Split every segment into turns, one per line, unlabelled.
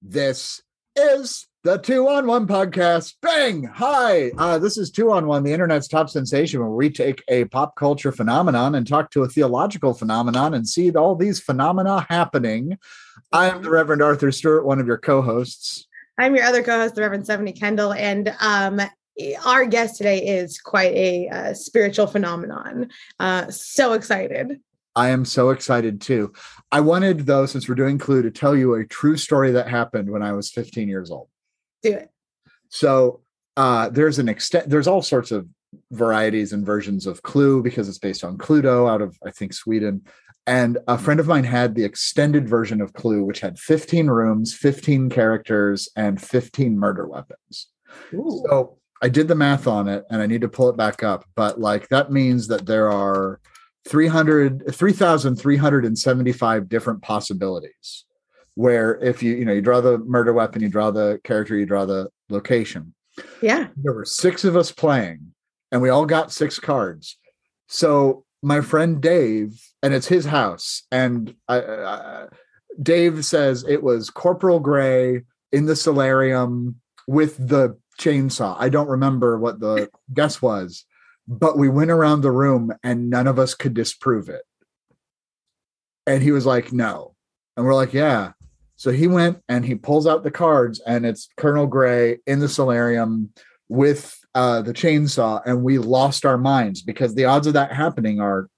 This is the Two on One podcast. Bang! Hi, uh, this is Two on One, the internet's top sensation, where we take a pop culture phenomenon and talk to a theological phenomenon and see all these phenomena happening. I'm the Reverend Arthur Stewart, one of your co-hosts.
I'm your other co-host, the Reverend Stephanie Kendall, and um, our guest today is quite a uh, spiritual phenomenon. Uh, so excited.
I am so excited too. I wanted, though, since we're doing Clue, to tell you a true story that happened when I was 15 years old.
Do it.
So uh, there's an extent. There's all sorts of varieties and versions of Clue because it's based on Cluedo out of I think Sweden. And a friend of mine had the extended version of Clue, which had 15 rooms, 15 characters, and 15 murder weapons. Ooh. So I did the math on it and I need to pull it back up. But like that means that there are 300 3375 different possibilities where if you you know you draw the murder weapon you draw the character you draw the location.
Yeah.
There were six of us playing and we all got six cards. So my friend dave and it's his house and I, I, dave says it was corporal gray in the solarium with the chainsaw. I don't remember what the guess was but we went around the room and none of us could disprove it. And he was like, no. And we're like, yeah. So he went and he pulls out the cards, and it's Colonel Gray in the solarium with uh, the chainsaw. And we lost our minds because the odds of that happening are,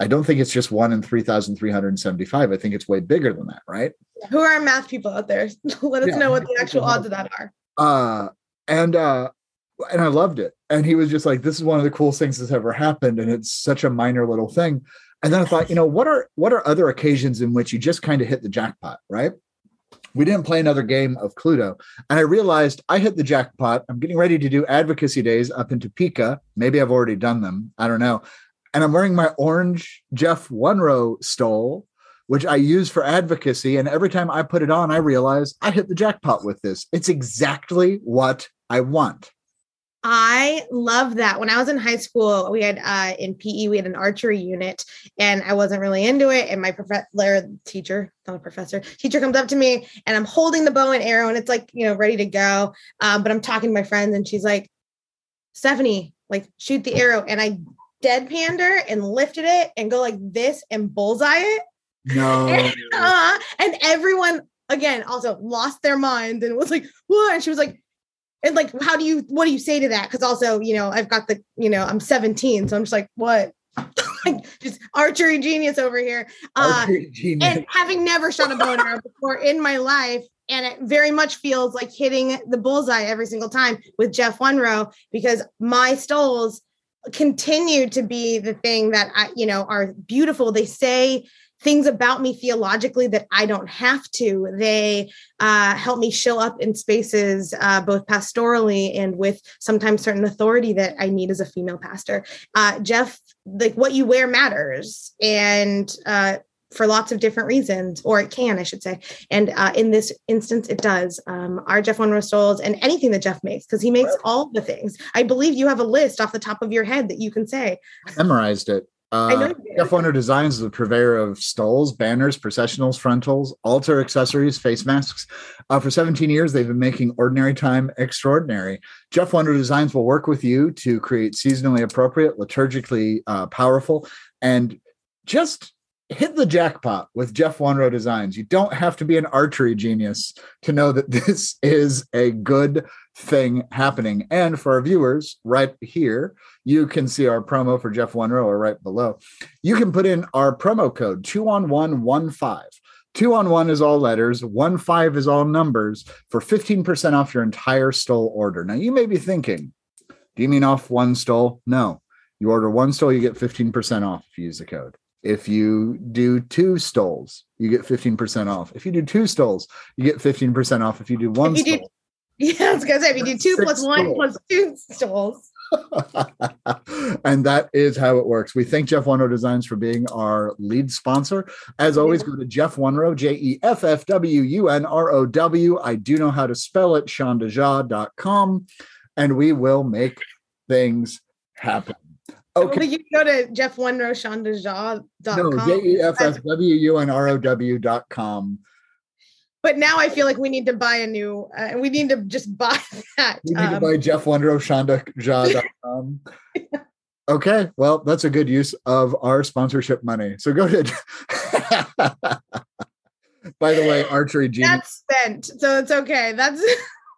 I don't think it's just one in 3,375. I think it's way bigger than that, right?
Who are our math people out there? Let us yeah. know what the actual odds of that are.
Uh, and uh, and I loved it. And he was just like, "This is one of the coolest things that's ever happened," and it's such a minor little thing. And then I thought, you know, what are what are other occasions in which you just kind of hit the jackpot, right? We didn't play another game of Cluedo, and I realized I hit the jackpot. I'm getting ready to do advocacy days up in Topeka. Maybe I've already done them. I don't know. And I'm wearing my orange Jeff Wunrow stole, which I use for advocacy. And every time I put it on, I realize I hit the jackpot with this. It's exactly what I want.
I love that. When I was in high school, we had uh, in PE, we had an archery unit, and I wasn't really into it. And my professor, teacher, not a professor, teacher comes up to me, and I'm holding the bow and arrow, and it's like you know ready to go. Um, but I'm talking to my friends, and she's like, "Stephanie, like shoot the arrow," and I deadpanned her and lifted it and go like this and bullseye it.
No.
and, uh, and everyone again also lost their minds and was like, "What?" And she was like and like how do you what do you say to that? Because also you know i've got the you know i'm 17 so i'm just like what? Like just archery genius over here. Uh genius. and having never shot a bow and arrow before in my life and it very much feels like hitting the bullseye every single time with jeff Wunrow because my stoles continue to be the thing that i you know are beautiful. They say things about me theologically that I don't have to. They uh, help me show up in spaces, uh, both pastorally and with sometimes certain authority that I need as a female pastor. Uh, Jeff, like what you wear matters. And uh, for lots of different reasons, or it can, I should say. And uh, in this instance, it does. Um, our Jeff Wunrow stoles and anything that Jeff makes, because he makes all the things. I believe you have a list off the top of your head that you can say.
I memorized it. Uh, Jeff Wunrow Designs is the purveyor of stoles, banners, processionals, frontals, altar accessories, face masks. Uh, for 17 years, they've been making ordinary time extraordinary. Jeff Wunrow Designs will work with you to create seasonally appropriate, liturgically uh, powerful, and just hit the jackpot with Jeff Wunrow Designs. You don't have to be an archery genius to know that this is a good thing happening. And for our viewers, right here, you can see our promo for Jeff Wunrow or right below. You can put in our promo code two on one one five. Two on one is all letters, one five is all numbers for 15% off your entire stole order. Now you may be thinking, do you mean off one stole? No. You order one stole, you get 15% off if you use the code. If you do two stoles, you get 15% off. If you do two stoles, you get 15% off. If you do one
you stole, yeah, I was gonna say if you do two plus one stoles. plus two stoles.
and that is how it works. We thank Jeff Wunrow Designs for being our lead sponsor. As always, go to Jeff Wunrow, J E F F W U N R O W. I do know how to spell it, shondaja.com, and we will make things happen.
Oh, okay. you go to Jeff Wunrow, shondaja.com.
No, J E F F W U N R O W.com.
but now I feel like we need to buy a new. Uh, we need to just buy that.
We need um, to buy Jeff Wunrow of Shonda okay, well, that's a good use of our sponsorship money. So go ahead. By the way, archery
genius. That's spent, so it's okay. That's.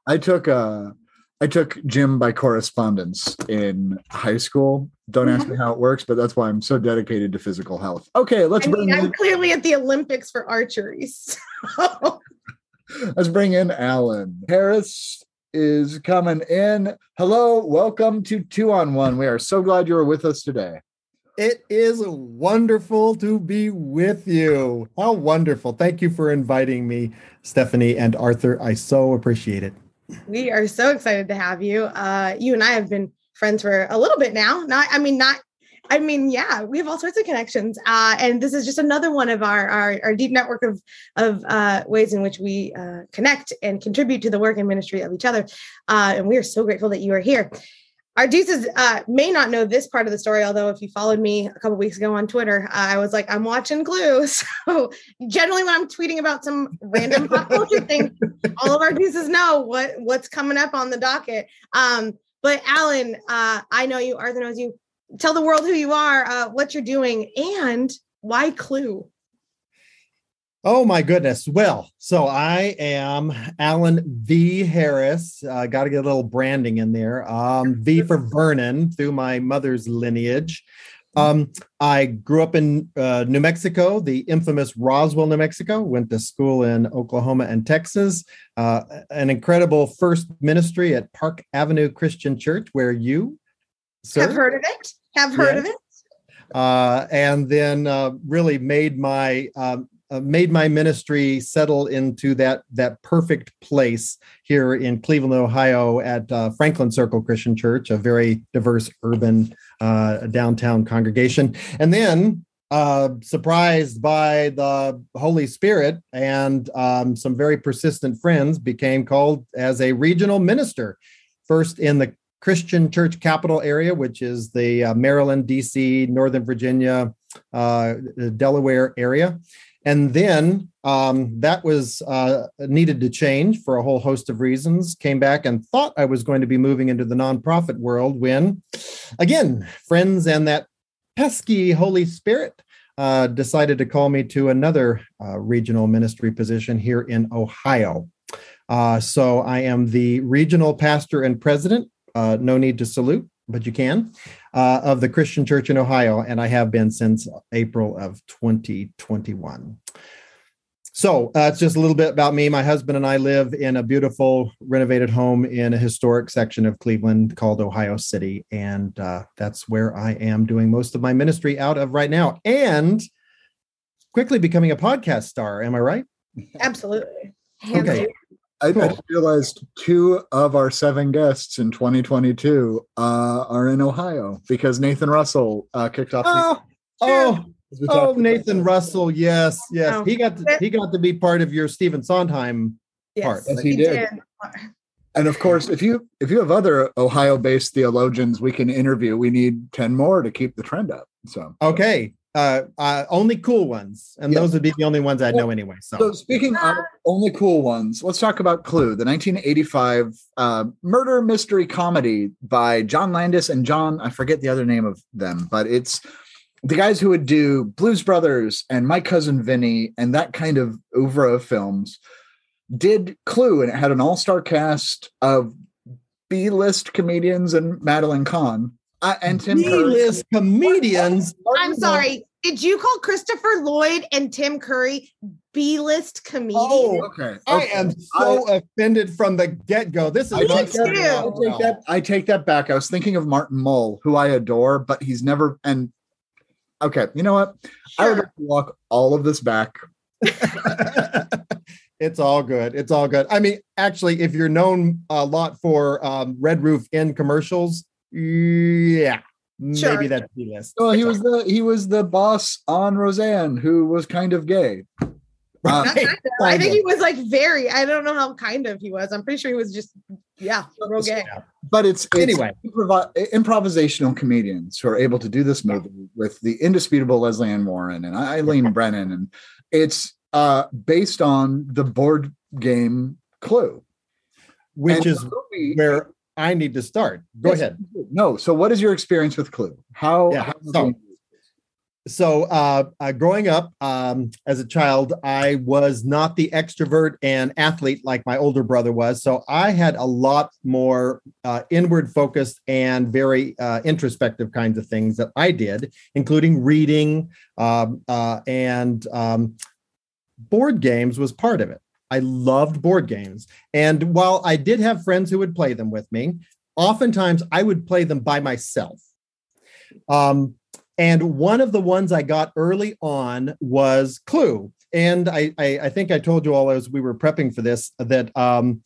I took uh I took gym by correspondence in high school. Don't ask me mm-hmm. how it works, but that's why I'm so dedicated to physical health. Okay, let's I mean,
bring. I'm in... clearly at the Olympics for archery. So.
let's bring in Allen Harris is coming in. Hello, welcome to Two on One. We are so glad you are with us today.
It is wonderful to be with you. How wonderful. Thank you for inviting me, Stephanie and Arthur. I so appreciate it.
We are so excited to have you. Uh, you and I have been friends for a little bit now. Not, I mean, not I mean, yeah, we have all sorts of connections, uh, and this is just another one of our our, our deep network of of uh, ways in which we uh, connect and contribute to the work and ministry of each other. Uh, and we are so grateful that you are here. Our deuces uh, may not know this part of the story, although if you followed me a couple weeks ago on Twitter, uh, I was like, I'm watching Clue. So generally, when I'm tweeting about some random pop culture thing, all of our deuces know what what's coming up on the docket. Um, but Allen, uh, I know you. Arthur knows you tell the world who you are, uh, what you're doing, and why Clue.
Oh my goodness. Well, so I am Allen V. Harris. I uh, got to get a little branding in there. Um, v for Vernon through my mother's lineage. Um, I grew up in uh, New Mexico, the infamous Roswell, New Mexico. Went to school in Oklahoma and Texas. Uh, an incredible first ministry at Park Avenue Christian Church, where you
sir, have heard of it have heard yes. of it.
Uh, and then uh, really made my um, uh, made my ministry settle into that that perfect place here in Cleveland, Ohio, at uh, Franklin Circle Christian Church, a very diverse urban uh, downtown congregation. And then uh, surprised by the Holy Spirit and um, some very persistent friends, became called as a regional minister, first in the Christian Church Capital Area, which is the uh, Maryland, DC, Northern Virginia, Delaware area. And then um, that was uh, needed to change for a whole host of reasons. Came back and thought I was going to be moving into the nonprofit world when, again, friends and that pesky Holy Spirit uh, decided to call me to another uh, regional ministry position here in Ohio. Uh, so I am the regional pastor and president uh, no need to salute, but you can, uh, of the Christian Church in Ohio, and I have been since April of 2021. So uh, it's just a little bit about me. My husband and I live in a beautiful renovated home in a historic section of Cleveland called Ohio City. And uh, that's where I am doing most of my ministry out of right now. And quickly becoming a podcast star. Am I right?
Absolutely.
okay. I, cool. I realized two of our seven guests in 2022 uh, are in Ohio because Nathan Russell uh, kicked off.
Oh, oh, oh Nathan Russell. Yes, yes. Oh. He got to, he got to be part of your Stephen Sondheim yes, part.
Yes, he, he did. did. And of course, if you if you have other Ohio-based theologians we can interview, we need 10 more to keep the trend up. So
okay uh, uh, only cool ones, and those would be the only ones I'd well, know anyway. So.
so, speaking of only cool ones, let's talk about Clue, the 1985 uh, murder mystery comedy by John Landis and John. I forget the other name of them, but it's the guys who would do Blues Brothers and My Cousin Vinny and that kind of oeuvre of films. Did Clue, and it had an all-star cast of B-list comedians and Madeline Kahn
uh, and Tim B-list Curry. comedians.
I'm sorry. Did you call Christopher Lloyd and Tim Curry B-list comedians? Oh,
okay. okay. I am so I, offended from the get-go. This is I
take, that, I take that. I take that back. I was thinking of Martin Mull, who I adore, but he's never. And okay, you know what? Sure. I would like to walk all of this back.
it's all good. It's all good. I mean, actually, if you're known a lot for um, Red Roof Inn commercials, yeah. Sure. Maybe that's the list.
Well, he was the he was the boss on Roseanne, who was kind of gay.
Um, kind of. I think he was like very. I don't know how kind of he was. I'm pretty sure he was just yeah, real gay.
But it's, it's anyway improv- improvisational comedians who are able to do this movie with the indisputable Lesley Ann Warren and Eileen Brennan, and it's uh, based on the board game Clue,
which
And
is
movie-
where I need to start. Go
Yes,
ahead.
No. So, what is your experience with Clue? How?
Yeah,
how
so- So, uh, uh, growing up um, as a child, I was not the extrovert and athlete like my older brother was. So, I had a lot more uh, inward focused and very uh, introspective kinds of things that I did, including reading um, uh, and um, board games was part of it. I loved board games. And while I did have friends who would play them with me, oftentimes I would play them by myself. Um, and one of the ones I got early on was Clue. And I, I, I think I told you all as we were prepping for this that um,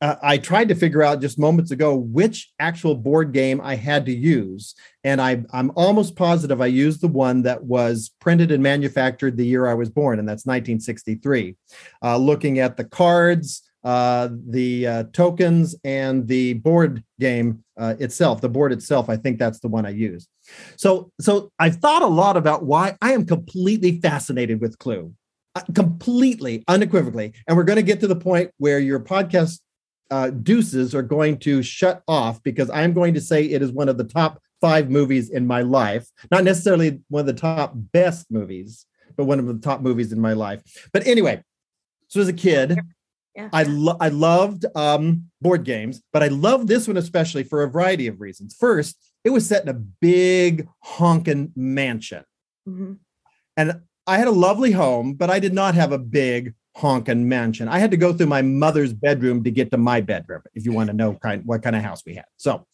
uh, I tried to figure out just moments ago which actual board game I had to use. And I, I'm almost positive I used the one that was printed and manufactured the year I was born, and that's 1963. Uh, looking at the cards, uh, the uh, tokens, and the board game uh, itself, the board itself, I think that's the one I used. So, so I've thought a lot about why I am completely fascinated with Clue, uh, completely, unequivocally. And we're going to get to the point where your podcast uh, deuces are going to shut off because I'm going to say it is one of the top five movies in my life. Not necessarily one of the top best movies, but one of the top movies in my life. But anyway, so as a kid,
Yeah.
I lo- I loved um, board games, but I loved this one especially for a variety of reasons. First, it was set in a big honking mansion,
Mhm.
and I had a lovely home, but I did not have a big honking mansion. I had to go through my mother's bedroom to get to my bedroom. If you want to know kind what kind of house we had, so.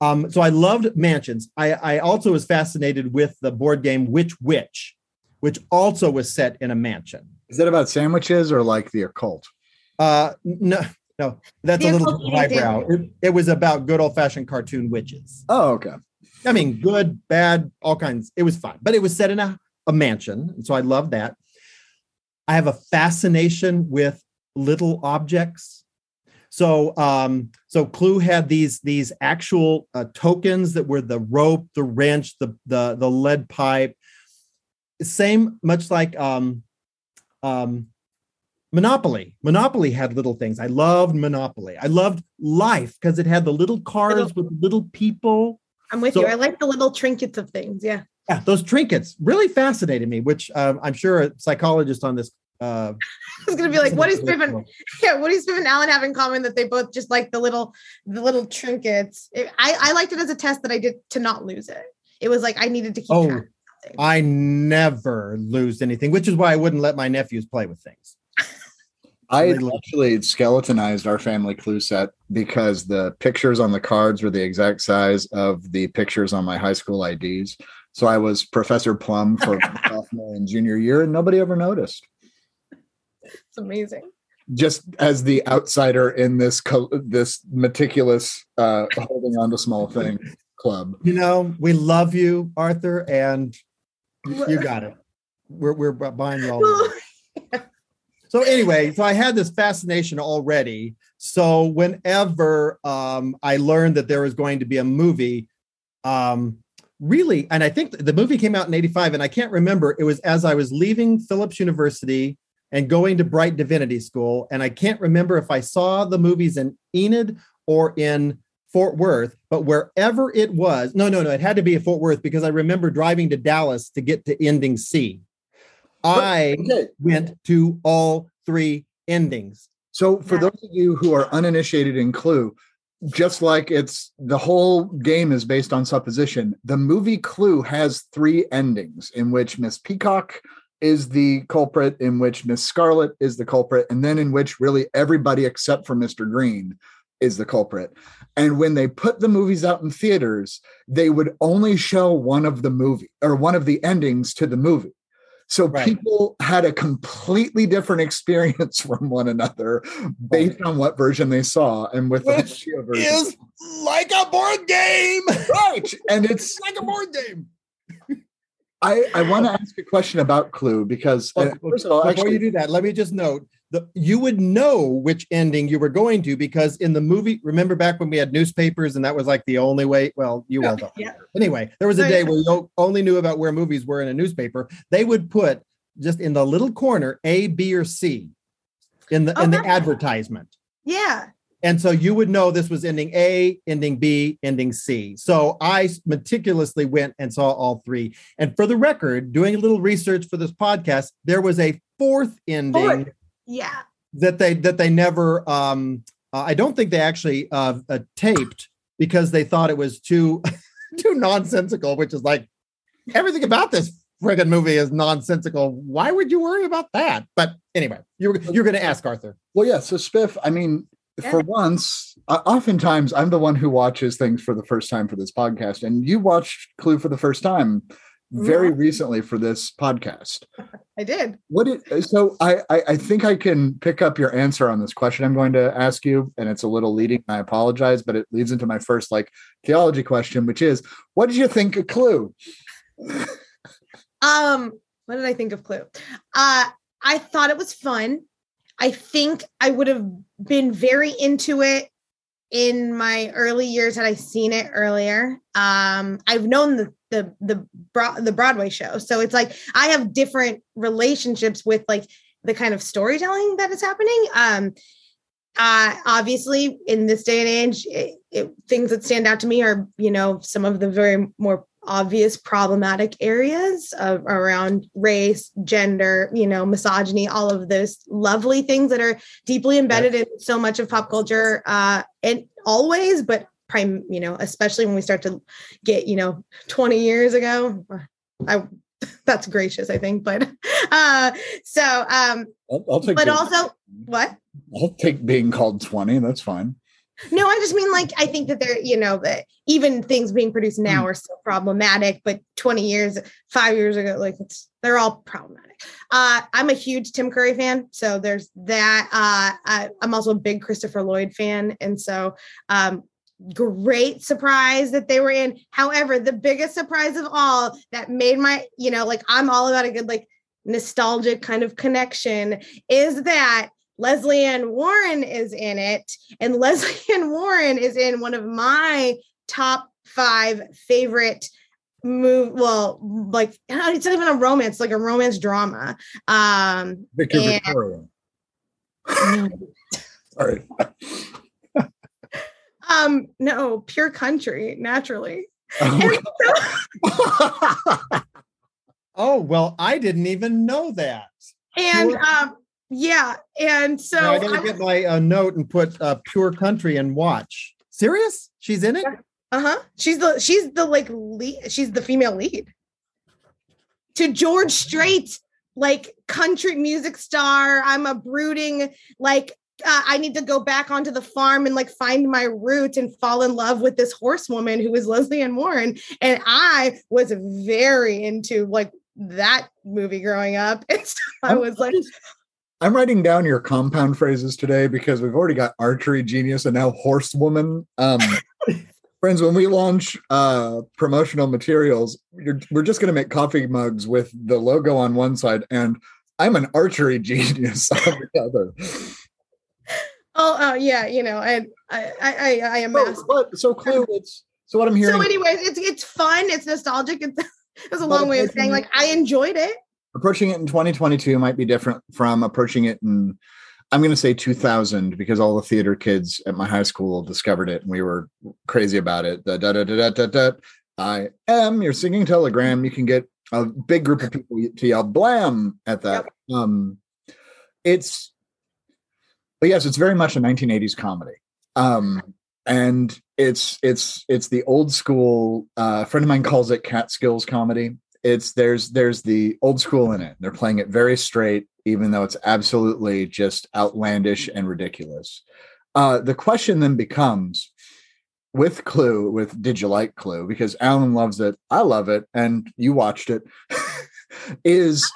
Um, so I loved mansions. I, I also was fascinated with the board game Which Witch, which also was set in a mansion.
Is that about sandwiches or like the occult?
Uh, no, no, that's
The
a little
occult
too highbrow. It, it was about good old fashioned cartoon witches.
Oh, okay.
I mean, good, bad, all kinds. It was fun, but it was set in a, a mansion. So I love that. I have a fascination with little objects. So, um, so Clue had these these actual uh, tokens that were the rope, the wrench, the the the lead pipe. Same, much like um, um, Monopoly. Monopoly had little things. I loved Monopoly. I loved Life because it had the little cards with little people.
I'm with
So-
you. I like the little trinkets of things. Yeah.
Yeah, those trinkets really fascinated me, which um, I'm sure a psychologist on this. Uh,
I was gonna be like, what is Spiff yeah, what do Spiff and Allen have in common that they both just like the little the little trinkets? It- I I liked it as a test that I did to not lose it. It was like I needed to keep
Oh,
track. of.
I never lose anything, which is why I wouldn't let my nephews play with things.
I
They
actually skeletonized our family clue set because the pictures on the cards were the exact size of the pictures on my high school IDs. So I was Professor Plum for sophomore and junior year, and nobody ever noticed.
It's amazing.
Just as the outsider in this co- this meticulous uh, holding on to small things club.
You know, we love you, Arthur, and you got it. We're we're buying you all. the so anyway, so I had this fascination already. So whenever um, I learned that there was going to be a movie, um, really, and I think the movie came out in '85, and I can't remember. It was as I was leaving Phillips University and going to Brite Divinity School, and I can't remember if I saw the movies in Enid or in Fort Worth, but wherever it was, no, no, no, it had to be at Fort Worth because I remember driving to Dallas to get to ending C. Oh, I
Okay,
went to all three endings.
So, for
Yeah.
those of you who are uninitiated in Clue, just like it's the whole game is based on supposition, the movie Clue has three endings in which Miss Peacock is the culprit, in which Miss Scarlet is the culprit, and then in which really everybody except for Mr. Green is the culprit. And when they put the movies out in theaters, they would only show one of the movie or one of the endings to the movie. So
Right.
people had a completely different experience from one another based on what version they saw. And with the
Which
video version,
like a board game.
right. And it's
like a board game.
I, I want to ask a question about Clue because uh, first of all,
Before
actually,
you do that, let me just note that you would know which ending you were going to because in the movie, remember back when we had newspapers and that was like the only way. Well, you
Yeah.
don't.
Yeah.
Anyway, there was a
Oh,
day where you only knew about where movies were in a newspaper. They would put just in the little corner A, B, or C in the in the
Okay.
advertisement.
Yeah.
And so you would know this was ending A, ending B, ending C. So I meticulously went and saw all three. And for the record, doing a little research for this podcast, there was a fourth ending
Fourth. Yeah.
that they that they never um uh, I don't think they actually uh, uh taped because they thought it was too too nonsensical, which is like everything about this friggin' movie is nonsensical. Why would you worry about that? But anyway, you're you're going to ask Arthur.
Well, yeah. So Spiff, I mean, for once, uh, oftentimes I'm the one who watches things for the first time for this podcast, and you watched Clue for the first time very recently for this podcast.
I did.
What it so I, I I think I can pick up your answer on this question I'm going to ask you, and it's a little leading. I apologize, but it leads into my first like theology question, which is, what did you think of Clue?
Um, what did I think of Clue? Uh, I thought it was fun. I think I would have been very into it in my early years had I seen it earlier. Um, I've known the the the Bro- the Broadway show, so it's like I have different relationships with like the kind of storytelling that is happening. Um, uh, obviously, in this day and age, it, it, things that stand out to me are you know some of the very more obvious problematic areas of around race, gender, you know, misogyny, all of those lovely things that are deeply embedded in so much of pop culture uh and always, but prime, you know, especially when we start to get, you know, 20 years ago. I that's gracious, I think, but uh so um
I'll, I'll take.
but
being-
also what?
I'll take being called twenty. That's fine.
No, I just mean like I think that they're, you know, that even things being produced now are still problematic, but 20 years, five years ago, like it's they're all problematic. Uh, I'm a huge Tim Curry fan, so there's that. Uh, I, I'm also a big Christopher Lloyd fan, and so um, great surprise that they were in. However, the biggest surprise of all that made my, you know, like I'm all about a good like nostalgic kind of connection is that Lesley Ann Warren is in it, and Lesley Ann Warren is in one of my top five favorite move. Well, like it's not even a romance, like a romance drama. Um,
Victor
And-
Victoria.
no,
Sorry.
um, no, pure country, naturally.
Okay.
Oh well, I didn't even know that.
And um, yeah, and so
Now I gotta
I
get my uh, note and put uh, "Pure Country" and watch. Serious? She's in it.
Uh-huh. She's the she's the like lead she's the female lead. To George Strait, like country music star. I'm a brooding like uh, I need to go back onto the farm and like find my roots and fall in love with this horsewoman who is Lesley Ann Warren. And I was very into like that movie growing up. And so I was like,
I'm writing down your compound phrases today because we've already got archery genius and now horsewoman. Um, friends, when we launch uh, promotional materials, you're, we're just going to make coffee mugs with the logo on one side and I'm an archery genius on the other.
oh, uh, yeah, you know, I, I, I, I am.
So, what, so Clue, it's so what I'm hearing.
So, anyways, it's it's fun. It's nostalgic. It's, it's a long way of saying like I enjoyed it.
Approaching it in 2022 might be different from approaching it in i'm going to say 2000 because all the theater kids at my high school discovered it and we were crazy about it. Da, da, da, da, da, da, i am your singing telegram. You can get a big group of people to yell blam at that. Um it's but yes it's very much a 1980s comedy. Um and it's it's it's the old school uh, a friend of mine calls it Catskills comedy it's there's there's the old school in it. They're playing it very straight even though it's absolutely just outlandish and ridiculous. Uh the question then becomes with clue with did you like clue? Because allen loves it i love it and you watched it. Is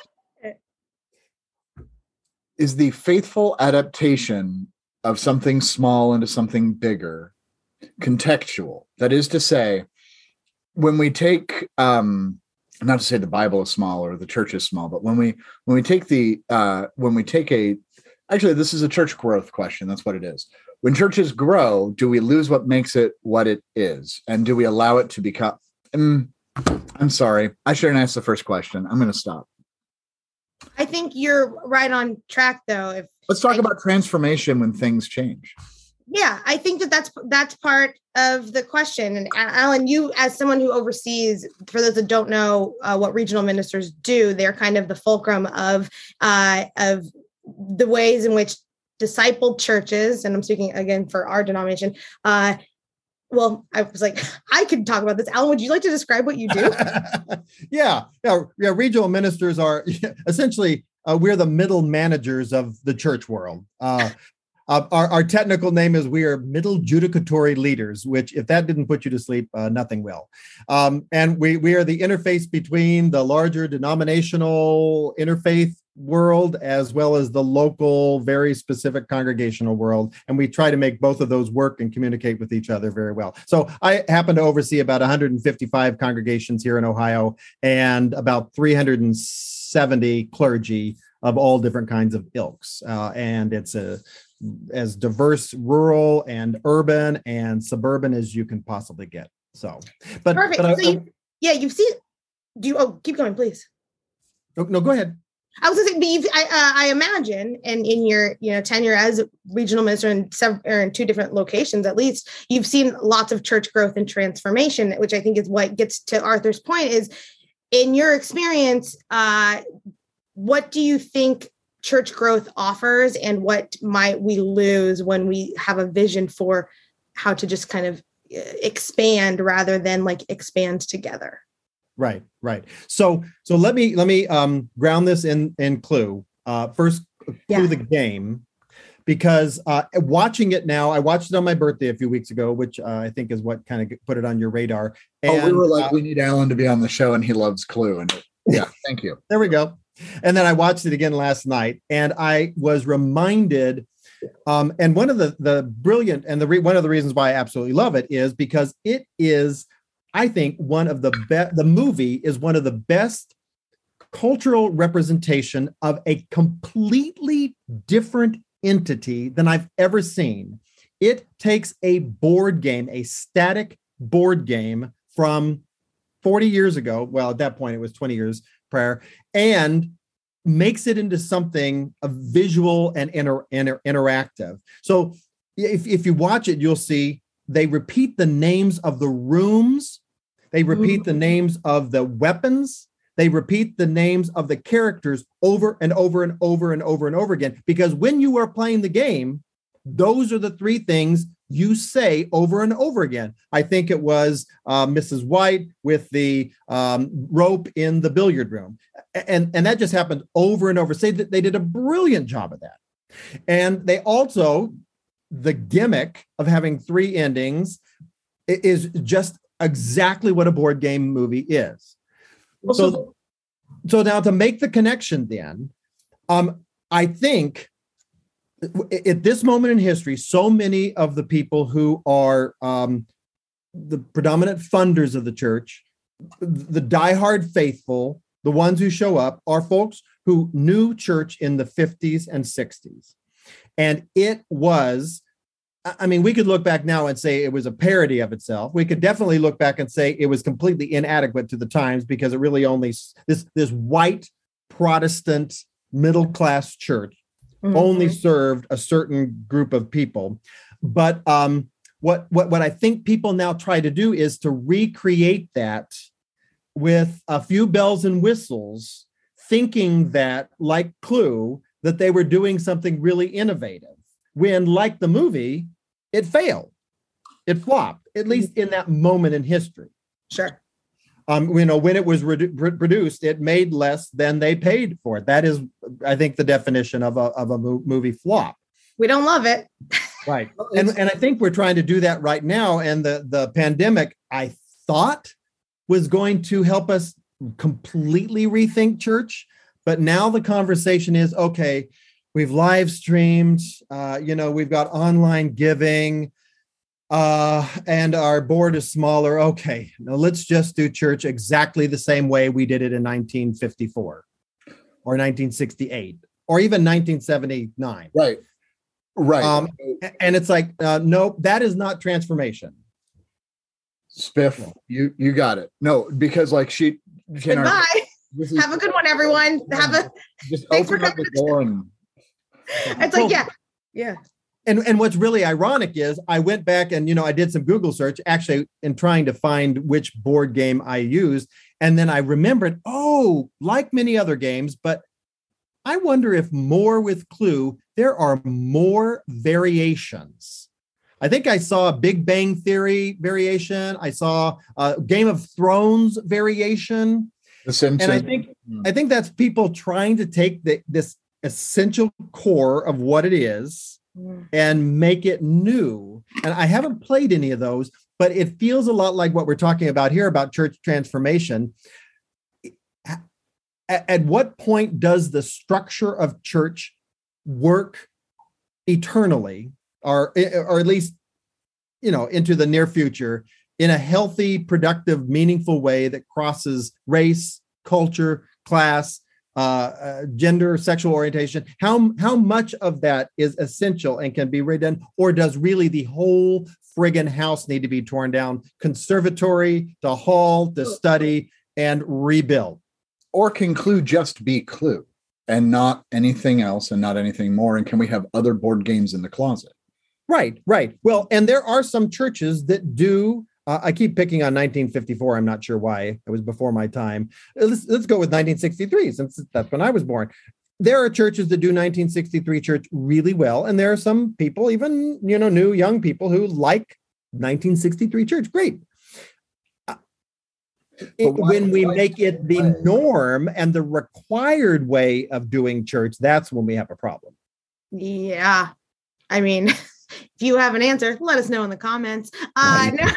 is the faithful adaptation of something small into something bigger contextual? That is to say when we take um not to say the bible is small or the church is small but when we when we take the uh when we take a actually this is a church growth question that's what it is when churches grow do we lose what makes it what it is and do we allow it to become Mm, i'm sorry i shouldn't ask the first question i'm going to stop
I think you're right on track, though. If
let's talk I, about transformation when things change.
Yeah, I think that that's that's part of the question. And Allen, you as someone who oversees, for those that don't know uh, what regional ministers do, they're kind of the fulcrum of uh, of the ways in which discipled churches, and I'm speaking again for our denomination, uh, well, I was like, I could talk about this. Allen, would you like to describe what you do?
yeah, yeah, yeah. Regional ministers are essentially uh, we're the middle managers of the church world. Uh, uh, our, our technical name is we are middle judicatory leaders, which, if that didn't put you to sleep, uh, nothing will. Um, and we we are the interface between the larger denominational interfaith world as well as the local, very specific congregational world. And we try to make both of those work and communicate with each other very well. So I happen to oversee about 155 congregations here in Ohio and about 370 clergy of all different kinds of ilks. Uh, and it's a as diverse rural and urban and suburban as you can possibly get. So, but,
perfect.
But
so I, you, yeah, you've seen. Do you? Oh, keep going, please.
No, no, go ahead.
I was going to say, I, uh, I imagine, and in your you know tenure as regional minister in several or in two different locations at least, you've seen lots of church growth and transformation, which I think is what gets to Arthur's point. Is in your experience, uh, what do you think church growth offers, and what might we lose when we have a vision for how to just kind of uh, expand rather than like expand together?
Right, right. So so let me let me um ground this in in Clue. Uh first Clue yeah. the game because uh watching it now, I watched it on my birthday a few weeks ago, which uh, I think is what kind of put it on your radar.
And, oh, we were like, uh, we need Allen to be on the show, and he loves Clue, and yeah, thank you.
there we go. And then I watched it again last night, and I was reminded. Um, and one of the the brilliant and the re- one of the reasons why I absolutely love it is because it is I think one of the best, the movie is one of the best cultural representation of a completely different entity than I've ever seen. It takes a board game, a static board game from 40 years ago. Well, at that point, it was 20 years prior, and makes it into something of visual and inter- inter- interactive. So if, if you watch it, you'll see they repeat the names of the rooms they repeat the mm-hmm. names of the weapons. They repeat the names of the characters over and over and over and over and over again. Because when you are playing the game, those are the three things you say over and over again. I think it was uh, Mrs. White with the um, rope in the billiard room, and and that just happened over and over. Say that they did a brilliant job of that, and they also the gimmick of having three endings is just exactly what a board game movie is. So, so now to make the connection, then, um, I think at this moment in history, so many of the people who are um, the predominant funders of the church, the diehard faithful, the ones who show up, are folks who knew church in the 50s and 60s. And it was I mean, we could look back now and say it was a parody of itself. We could definitely look back and say it was completely inadequate to the times because it really only this this white Protestant middle class church mm-hmm. only served a certain group of people. But um, what what what I think people now try to do is to recreate that with a few bells and whistles, thinking that like Clue that they were doing something really innovative when, like the movie, it failed. It flopped, at least in that moment in history.
Sure.
Um, you know, when it was re- produced, it made less than they paid for it. That is, I think, the definition of a of a movie flop.
We don't love it,
right? and and I think we're trying to do that right now. And the the pandemic, I thought, was going to help us completely rethink church, but now the conversation is okay we've live streamed uh, you know we've got online giving uh, and our board is smaller okay now let's just do church exactly the same way we did it in 1954 or 1968 or even 1979
right. Right. Um,
and it's like uh, no that is not transformation.
Spiff you you got it. No because like she
Goodbye. Have a good one, everyone. Have a
just open up the door and
it's like, yeah, yeah.
And and what's really ironic is I went back and you know I did some Google search actually in trying to find which board game I used, and then I remembered, oh, like many other games, but I wonder if more with Clue, there are more variations. I think I saw a Big Bang Theory variation. I saw a Game of Thrones variation.
The Simpsons.
And I think I think that's people trying to take the, this essential core of what it is mm. and make it new. And I haven't played any of those, but it feels a lot like what we're talking about here about church transformation. At, at what point does the structure of church work eternally, or eh, eh, or at least you know into the near future in a healthy, productive, meaningful way that crosses race, culture, class, uh, uh, gender, sexual orientation. How how much of that is essential and can be redone, or does really the whole friggin' house need to be torn down? Conservatory, the hall, the study, and rebuild,
or conclude just be Clue and not anything else and not anything more? And can we have other board games in the closet?
Right, right. Well, and there are some churches that do uh, I keep picking on 1954. I'm not sure why. It was before my time. Let's, let's go with 1963, since that's when I was born. There are churches that do 1963 church really well, and there are some people, even you know, new young people who like 1963 church. Great. Uh, it, when we make it the norm and the required way of doing church, that's when we have a problem.
Yeah. I mean, if you have an answer, let us know in the comments. Uh, right. no.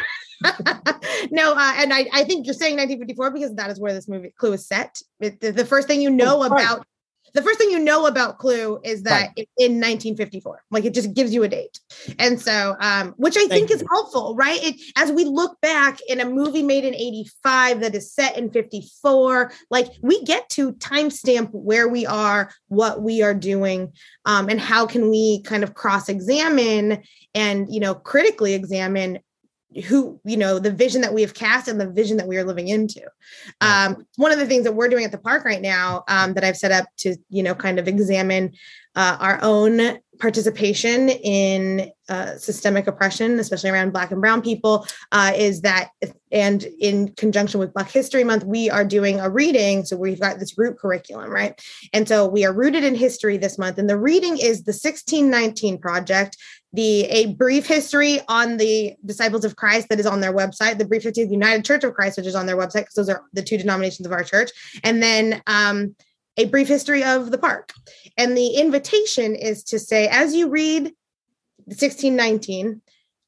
no, uh, and I, I think you're saying 1954 because that is where this movie Clue is set. It, the, the, first thing you know oh, about right. the first thing you know about Clue is that right. in 1954. Like it just gives you a date, and so um, which I Thank think you. is helpful, right? It as we look back in a movie made in 85 that is set in 54, like we get to timestamp where we are, what we are doing, um, and how can we kind of cross examine and you know critically examine who you know the vision that we have cast and the vision that we are living into um, one of the things that we're doing at the park right now um, that i've set up to you know kind of examine uh, our own participation in uh, systemic oppression, especially around Black and Brown people, uh, is that, and in conjunction with Black History Month, we are doing a reading. So we've got this root curriculum, right? And so we are rooted in history this month. And the reading is the 1619 Project, the a brief history on the Disciples of Christ that is on their website, the brief history of the United Church of Christ, which is on their website, because those are the two denominations of our church. And then um, a brief history of the park. And the invitation is to say, as you read 1619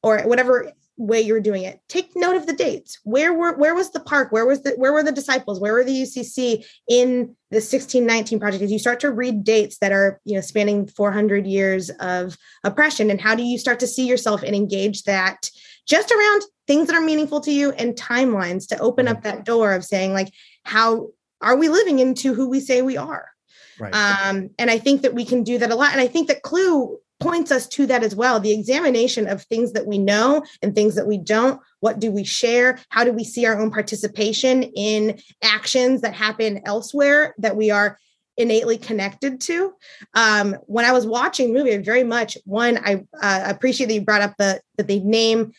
or whatever way you're doing it, take note of the dates. Where were where was the park? Where was the where were the disciples? Where were the UCC in the 1619 project? As you start to read dates that are you know spanning 400 years of oppression, and how do you start to see yourself and engage that just around things that are meaningful to you and timelines to open up that door of saying like how are we living into who we say we are? Right. Um, and I think that we can do that a lot. And I think that Clue points us to that as well the examination of things that we know and things that we don't. What do we share? How do we see our own participation in actions that happen elsewhere that we are innately connected to. Um, when I was watching movie, very much one, I uh, appreciate that you brought up the that they name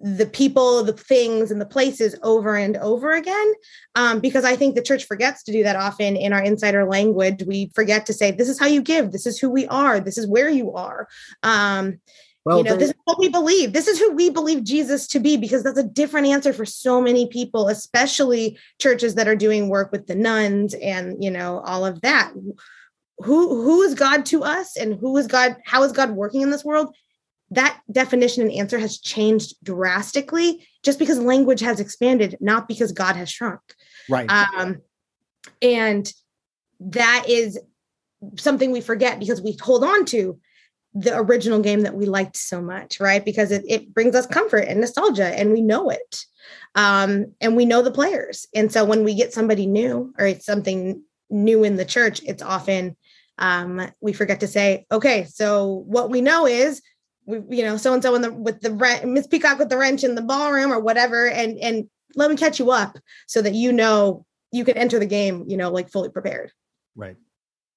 the people, the things, and the places over and over again. Um, because I think the church forgets to do that often in our insider language. We forget to say, this is how you give, this is who we are, this is where you are. Um, well, you know, this is what we believe. This is who we believe Jesus to be, because that's a different answer for so many people, especially churches that are doing work with the nuns and you know all of that. Who who is God to us, and who is God? How is God working in this world? That definition and answer has changed drastically just because language has expanded, not because God has shrunk.
Right.
Um, and that is something we forget because we hold on to the original game that we liked so much, right? Because it, it brings us comfort and nostalgia and we know it. Um, and we know the players. And so when we get somebody new or it's something new in the church, it's often um, we forget to say, okay, so what we know is you know, so and so in the with the Miss Peacock with the wrench in the ballroom or whatever, and and let me catch you up so that you know you can enter the game, you know, like fully prepared.
Right.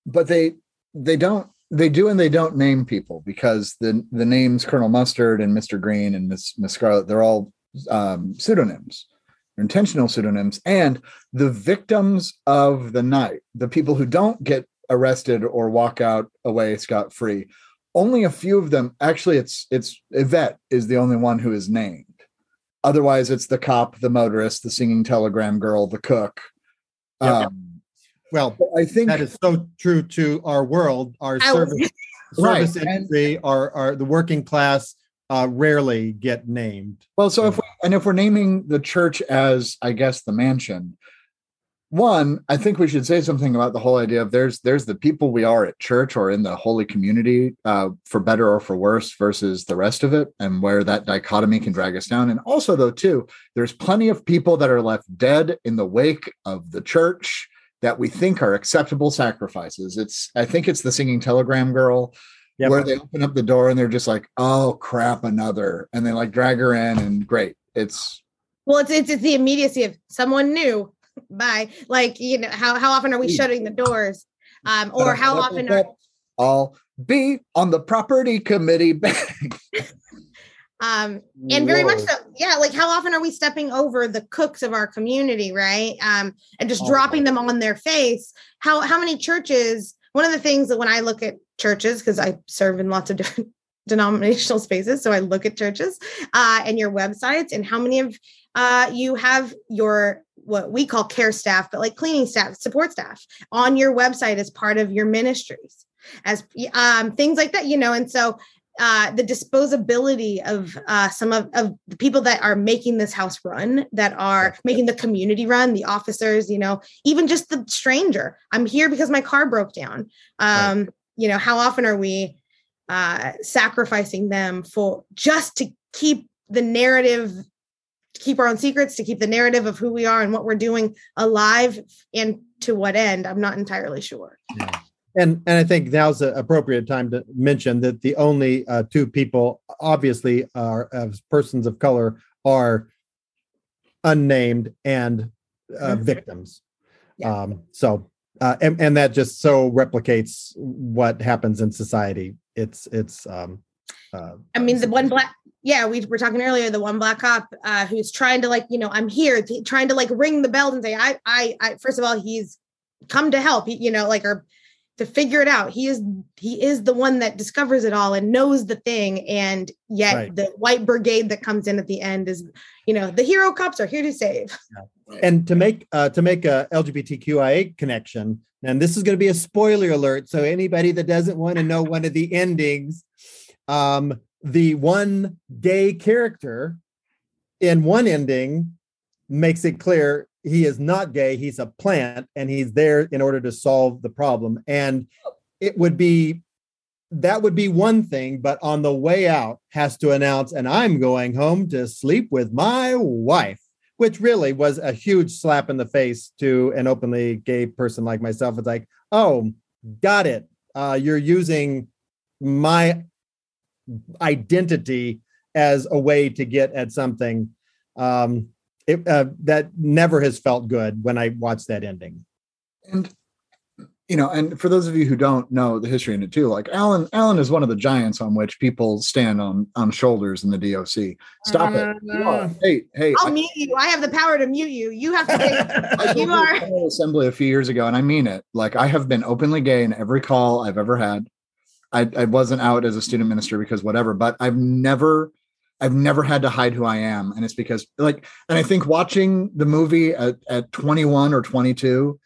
But they they don't they do and they don't name people because the the names Colonel Mustard and Mr. Green and Miss Miss Scarlet, they're all um, pseudonyms, intentional pseudonyms, and the victims of the night, the people who don't get arrested or walk out away scot free, only a few of them. Actually, it's it's Yvette is the only one who is named. Otherwise, it's the cop, the motorist, the singing telegram girl, the cook.
Yep.
Um,
Well,
I think
that is so true to our world, our
I was-
service,
Right,
service
and-
industry, our, our the working class uh, rarely get named.
Well, so if we, and if we're naming the church as, I guess, the mansion, one, I think we should say something about the whole idea of there's there's the people we are at church or in the holy community, uh, for better or for worse, versus the rest of it, and where that dichotomy can drag us down. And also, though, too, there's plenty of people that are left dead in the wake of the church that we think are acceptable sacrifices. It's I think it's the singing telegram girl
Yep.
where they open up the door and they're just like, oh crap, another. And they like drag her in and great. It's
Well, it's, it's it's the immediacy of someone new. Bye. Like you know, how how often are we shutting the doors? Um, or how often are
I'll be on the property committee.
um and very much so yeah like how often are we stepping over the cooks of our community right um and just
Oh.
dropping them on their face how how many churches one of the things that when i look at churches because i serve in lots of different denominational spaces so i look at churches uh and your websites and how many of uh you have your what we call care staff but like cleaning staff support staff on your website as part of your ministries as um things like that you know and so uh, the disposability of uh, some of, of the people that are making this house run, that are making the community run, the officers, you know, even just the stranger. I'm here because my car broke down. Um, You know, how often are we uh, sacrificing them for just to keep the narrative, to keep our own secrets, to keep the narrative of who we are and what we're doing alive, and to what end? I'm not entirely sure.
And and I think now's the appropriate time to mention that the only uh, two people, obviously, are as persons of color, are unnamed and uh,
Mhm.
victims.
Yeah.
Um, so uh, and and that just so replicates what happens in society. It's it's. Um, uh,
I mean, the one black, yeah, we were talking earlier, the one black cop uh, who's trying to like, you know, I'm here, t- trying to like ring the bell and say, I, I, I, first of all, he's come to help, you know, like, or to figure it out. He is, he is the one that discovers it all and knows the thing. And yet
Right.
the white brigade that comes in at the end is, you know, the hero cops are here to save.
and to make uh, to make a LGBTQIA connection, and this is going to be a spoiler alert. So anybody that doesn't want to know one of the endings, um, the one gay character in one ending makes it clear he is not gay. He's a plant, and he's there in order to solve the problem. And it would be that would be one thing, but on the way out has to announce, and I'm going home to sleep with my wife which really was a huge slap in the face to an openly gay person like myself. It's like, oh, got it. Uh, you're using my identity as a way to get at something. Um, it, uh, that never has felt good when I watched that ending.
and you know, and for those of you who don't know the history in it too, like Allen, Allen is one of the giants on which people stand on on shoulders in the DOC. Stop it. You are- Hey, hey,
I'll
I-
mute you. I have the power to mute you. You have to
I
take,
told
you are.
Assembly a few years ago, and I mean it. Like I have been openly gay in every call I've ever had. I, I wasn't out as a student minister because whatever, but I've never, I've never had to hide who I am, and it's because like, and I think watching the movie at, at 21 or 22,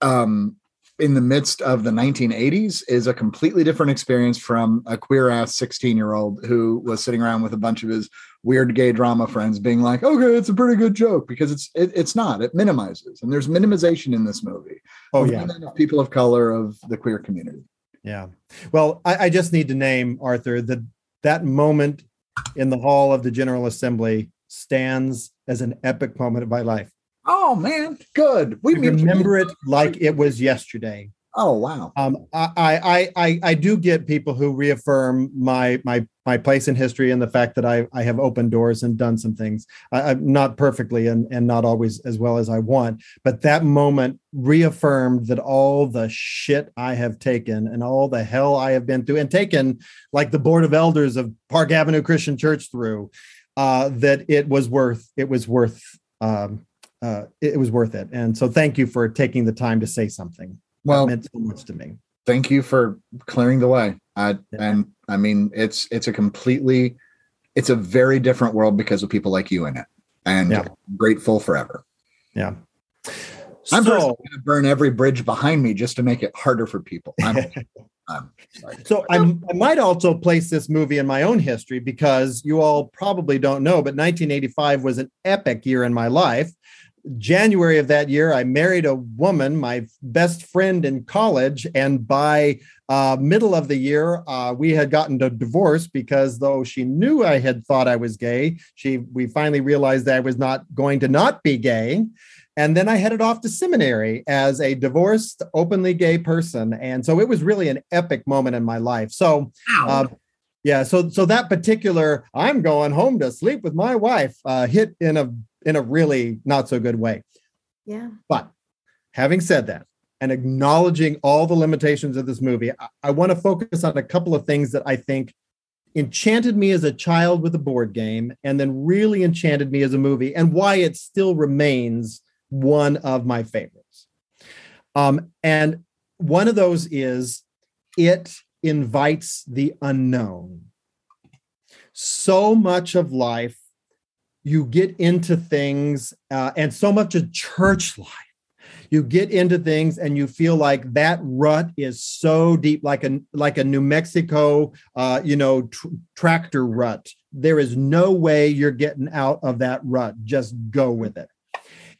um, in the midst of the 1980s is a completely different experience from a queer ass 16 year old who was sitting around with a bunch of his weird gay drama friends being like okay it's a pretty good joke because it's it, it's not it minimizes. And there's minimization in this movie.
Oh yeah,
of people of color of the queer community
yeah. Well, I, I just need to name Arthur that that moment in the hall of the General Assembly stands as an epic moment of my life.
oh man good we
remember it like it was yesterday.
oh wow
Um, I, I, I, I do get people who reaffirm my my my place in history and the fact that I, I have opened doors and done some things. I, am not perfectly and, and not always as well as I want, but that moment reaffirmed that all the shit I have taken and all the hell I have been through and taken, like the board of elders of Park Avenue Christian Church through, uh, that it was worth it was worth um, uh, it, was worth it. And so, thank you for taking the time to say something.
Well,
that meant so much to me.
Thank you for clearing the way. I, yeah. And I mean, it's it's a completely, it's a very different world because of people like you in it, and yeah. grateful forever.
Yeah.
I'm so, going to burn every bridge behind me just to make it harder for people. I'm, I'm
so I'm, I might also place this movie in my own history because you all probably don't know, but 1985 was an epic year in my life. January of that year, I married a woman, my best friend in college, and by uh, middle of the year, uh, we had gotten a divorce because though she knew I had thought I was gay, she we finally realized that I was not going to not be gay. And then I headed off to seminary as a divorced, openly gay person, and so it was really an epic moment in my life. So. Uh, yeah, so so that particular I'm going home to sleep with my wife uh, hit in a in a really not so good way.
Yeah.
But having said that, and acknowledging all the limitations of this movie, I, I want to focus on a couple of things that I think enchanted me as a child with a board game and then really enchanted me as a movie and why it still remains one of my favorites. Um, and one of those is it invites the unknown. So much of life you get into things uh, and so much of church life. You get into things and you feel like that rut is so deep like a like a new mexico uh, you know tr- tractor rut. There is no way you're getting out of that rut. Just go with it.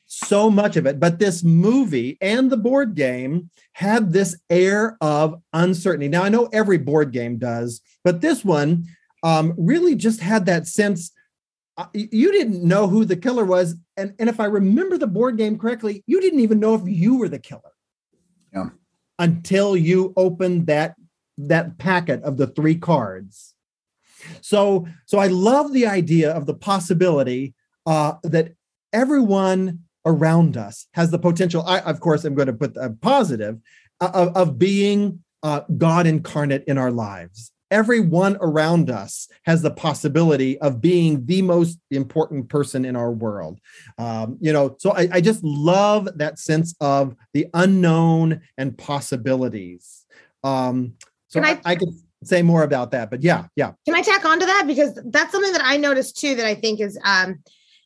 So much of it. But this movie and the board game had this air of uncertainty. Now i know every board game does but this one um, really just had that sense you didn't know who the killer was and and if i remember the board game correctly you didn't even know if you were the killer.
Yeah.
Until you opened that that packet of the three cards. So so i love the idea of the possibility uh that everyone around us has the potential i of course i'm going to put a positive uh, of, of being uh, god incarnate in our lives everyone around us has the possibility of being the most important person in our world. Um, you know, so I, I, just love that sense of the unknown and possibilities. Um, so I, I, I could say more about that, but yeah, yeah.
Can I tack on to that? Because that's something that I noticed too that I think is um,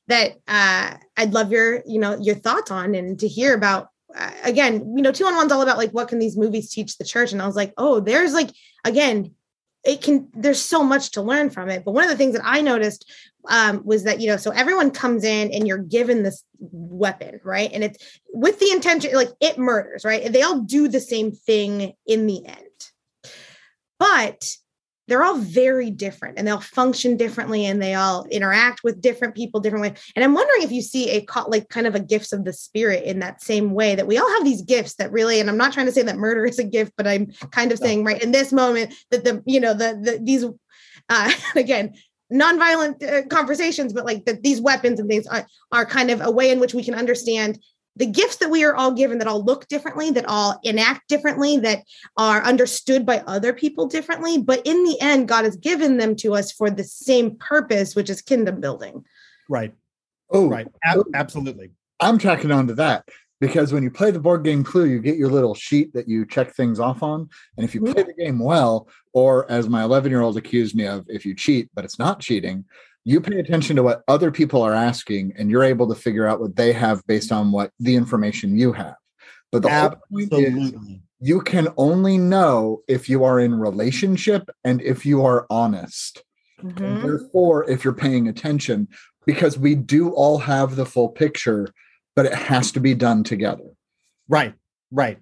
that uh, I'd love your, you know, your thoughts on and to hear about uh, again, you know, two on one's all about like what can these movies teach the church? And I was like, oh, there's like again it can there's so much to learn from it. But one of the things that i noticed um, was that you know so everyone comes in and you're given this weapon right? And it's with the intention like it murders right? They all do the same thing in the end. But they're all very different and they'll function differently and they all interact with different people differently. And I'm wondering if you see a like kind of a gifts of the spirit in that same way that we all have these gifts that really, and I'm not trying to say that murder is a gift, but I'm kind of saying right in this moment that the, you know, the, the these, uh, again, nonviolent uh, conversations, but like that these weapons and things are, are kind of a way in which we can understand the gifts that we are all given that all look differently, that all enact differently, that are understood by other people differently. But in the end, God has given them to us for the same purpose, which is kingdom building.
Right. Oh, right. A- absolutely.
I'm tracking on to that because when you play the board game Clue, you get your little sheet that you check things off on. And if you mm-hmm. play the game well, or as my 11 year old accused me of, if you cheat, but it's not cheating, you pay attention to what other people are asking and you're able to figure out what they have based on what the information you have. But the Absolutely. whole point is you can only know if you are in relationship and if you are honest. Mm-hmm. therefore if you're paying attention because we do all have the full picture but it has to be done together.
Right right.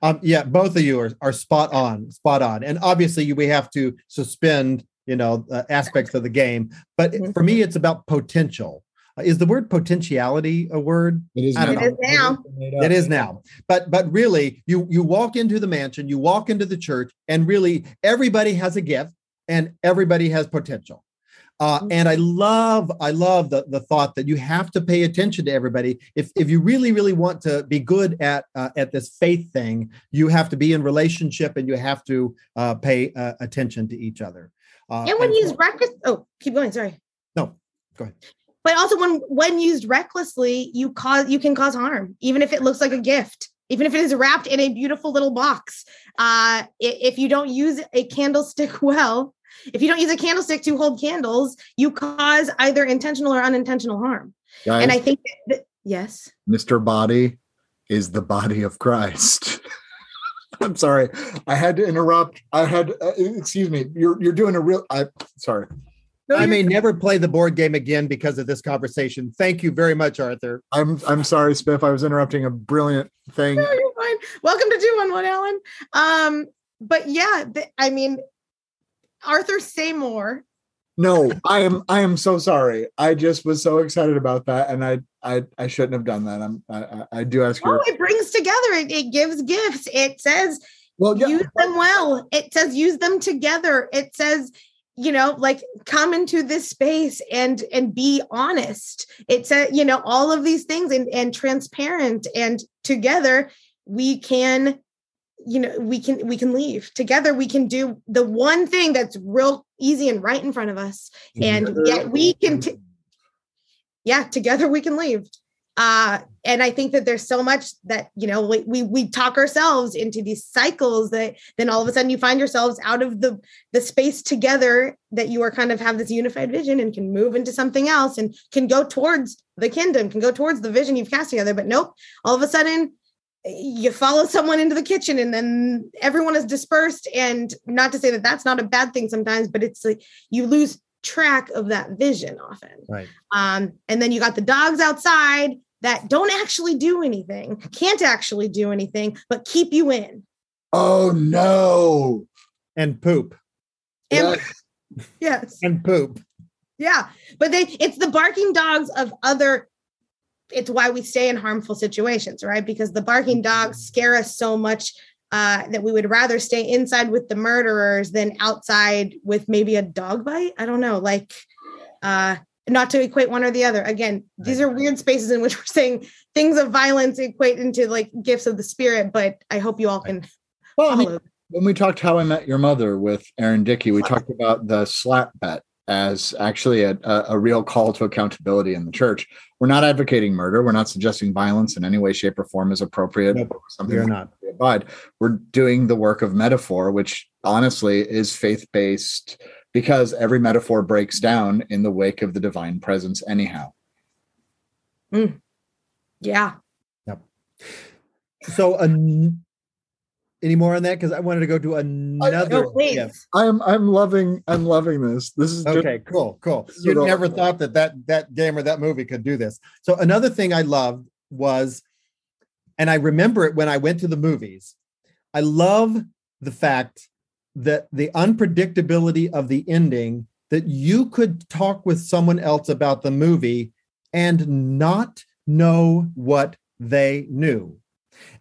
Um, yeah both of you are, are spot on spot on. And obviously we have to suspend you know uh, aspects of the game but mm-hmm. for me it's about potential uh, is the word potentiality a word
it is,
it is now
it is now but but really you you walk into the mansion you walk into the church and really everybody has a gift and everybody has potential. Uh,
Mm-hmm.
and I love, I love the, the thought that you have to pay attention to everybody. If, if you really, really want to be good at uh, at this faith thing, you have to be in relationship and you have to uh, pay uh, attention to each other. Uh,
and when
and
used
so-
reckless, oh, keep going. Sorry.
no, go ahead.
But also when when used recklessly, you cause you can cause harm, even if it looks like a gift, even if it is wrapped in a beautiful little box. Uh, if you don't use a candlestick well, if you don't use a candlestick to hold candles, you cause either intentional or unintentional harm.
Guys,
And I think that yes,
Mr. Body is the body of Christ. I'm sorry. I had to interrupt. I had uh, excuse me. You're you're doing a real I sorry.
I may never play the board game again because of this conversation. Thank you very much, Arthur.
I'm I'm sorry, Spiff. I was interrupting a brilliant thing.
No, you're fine. Welcome to 211, Allen. Um, but yeah, th- I mean, Arthur Seymour.
No, I am I am so sorry. I just was so excited about that, and I I I shouldn't have done that. I'm I I, do ask
Oh,
your
it brings together. It, it gives gifts. It says
well yeah
use them well. It says use them together. It says, you know, like come into this space and and be honest. It said, you know, all of these things and and transparent and together we can you know we can we can leave together we can do the one thing that's real easy and right in front of us and yet we can t- yeah together we can leave. Uh and i think that there's so much that you know we, we we talk ourselves into these cycles that then all of a sudden you find yourselves out of the the space together that you are kind of have this unified vision and can move into something else and can go towards the kingdom can go towards the vision you've cast together. But nope all of a sudden you follow someone into the kitchen and then everyone is dispersed. And not to say that that's not a bad thing sometimes but it's like you lose track of that vision often
Right.
um, and then you got the dogs outside that don't actually do anything can't actually do anything but keep you in
Oh no.
And poop.
and
Yeah.
yes
And poop.
Yeah, but they it's the barking dogs of other it's why we stay in harmful situations, right? Because the barking dogs scare us so much uh, that we would rather stay inside with the murderers than outside with maybe a dog bite. I don't know, like uh not to equate one or the other. Again, these are weird spaces in which we're saying things of violence equate into like gifts of the spirit, but I hope you all can
Well, I mean,
follow.
when we talked how I met your mother with Aaron Dickey, we talked about the slap bet as actually a, a, a real call to accountability in the church. We're not advocating murder. We're not suggesting violence in any way, shape, or form is appropriate.
Nope,
or something
We are
we
not.
abide. We're doing the work of metaphor, which honestly is faith based because every metaphor breaks down in the wake of the divine presence, anyhow. Mm.
Yeah. Yep.
So, an- any more on that? Because I wanted to go to oh, another.
No, please.
gift.
I'm I'm loving I'm loving this. This is just,
Okay, cool, cool. You
what I-
never thought that that that game or that movie could do this. So another thing I loved was, and I remember it when I went to the movies. I love the fact that the unpredictability of the ending that you could talk with someone else about the movie and not know what they knew.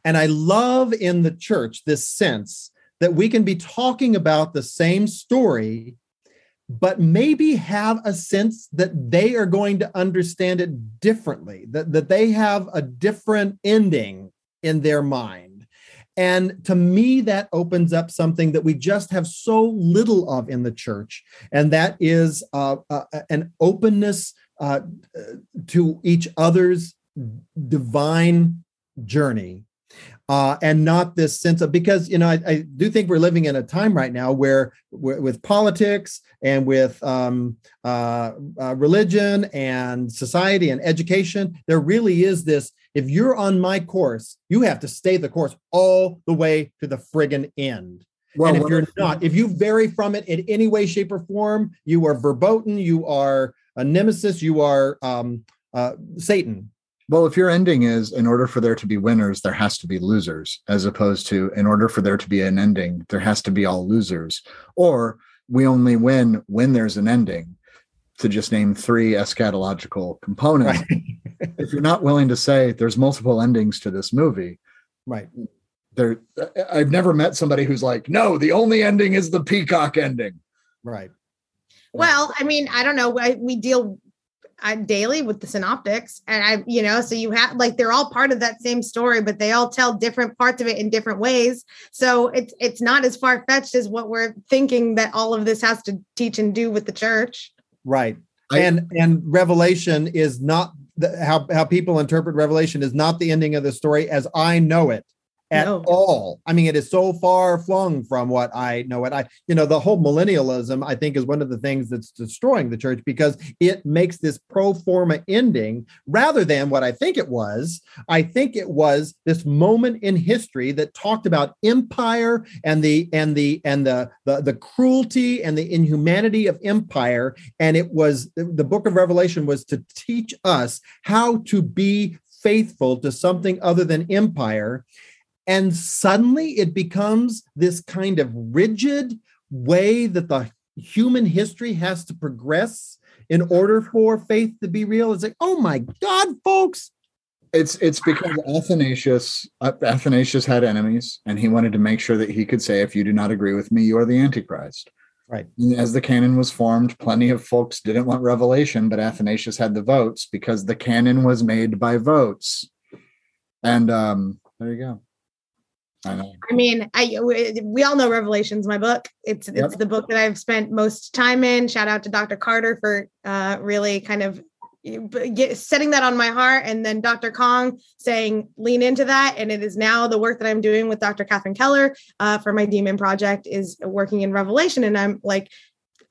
And I love in the church this sense that we can be talking about the same story, but maybe have a sense that they are going to understand it differently, that, that they have a different ending in their mind. And to me, that opens up something that we just have so little of in the church, and that is uh, uh, an openness uh, to each other's divine journey uh, and not this sense of because you know I, I do think we're living in a time right now where, where with politics and with um, uh, uh, religion and society and education there really is this if you're on my course you have to stay the course all the way to the friggin end.
Well,
and if you're not if you vary from it in any way shape or form you are verboten you are a nemesis you are um, uh, satan
Well, if your ending is in order for there to be winners, there has to be losers, as opposed to in order for there to be an ending, there has to be all losers. Or we only win when there's an ending, to just name three eschatological components. if you're not willing to say there's multiple endings to this movie,
right
there I've never met somebody who's like, no, the only ending is the peacock ending.
Right.
Uh, well, I mean, I don't know. We deal uh, daily with the synoptics, and I, you know, so you have like they're all part of that same story, but they all tell different parts of it in different ways. So it's it's not as far fetched as what we're thinking that all of this has to teach and do with the church.
Right. I, and and Revelation is not the, how how people interpret Revelation is not the ending of the story as I know it at no. all. I mean, it is so far flung from what I know. It I, you know, the whole millennialism, I think, is one of the things that's destroying the church because it makes this pro forma ending rather than what I think it was. I think it was this moment in history that talked about empire and the and the and the the, the cruelty and the inhumanity of empire. And it was the book of Revelation was to teach us how to be faithful to something other than empire and suddenly it becomes this kind of rigid way that the human history has to progress in order for faith to be real. It's like, oh my God, folks.
It's it's because Athanasius Athanasius had enemies, and he wanted to make sure that he could say, "If you do not agree with me, you are the Antichrist."
Right.
As the canon was formed, plenty of folks didn't want revelation, but Athanasius had the votes because the canon was made by votes. And um, there you go.
I. I mean, I we all know Revelations, my book. It's yep. it's the book that I've spent most time in. Shout out to Dr. Carter for uh, really kind of get, setting that on my heart, and then Dr. Kong saying lean into that. And it is now the work that I'm doing with Dr. Catherine Keller uh, for my DMin Project is working in Revelation, and I'm like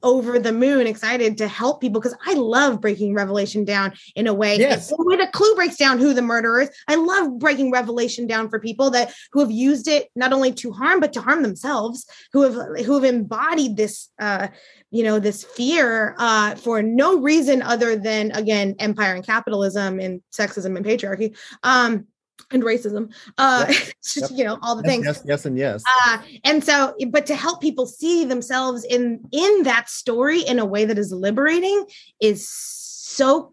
over the moon excited to help people because I love breaking revelation down in a way
yes.
the way the clue breaks down who the murderer is. I love breaking revelation down for people that who have used it not only to harm but to harm themselves, who have who have embodied this uh you know this fear uh for no reason other than again empire and capitalism and sexism and patriarchy. Um and racism uh yep. yep. you know all the
yes,
things
yes yes and yes
uh and so but to help people see themselves in in that story in a way that is liberating is so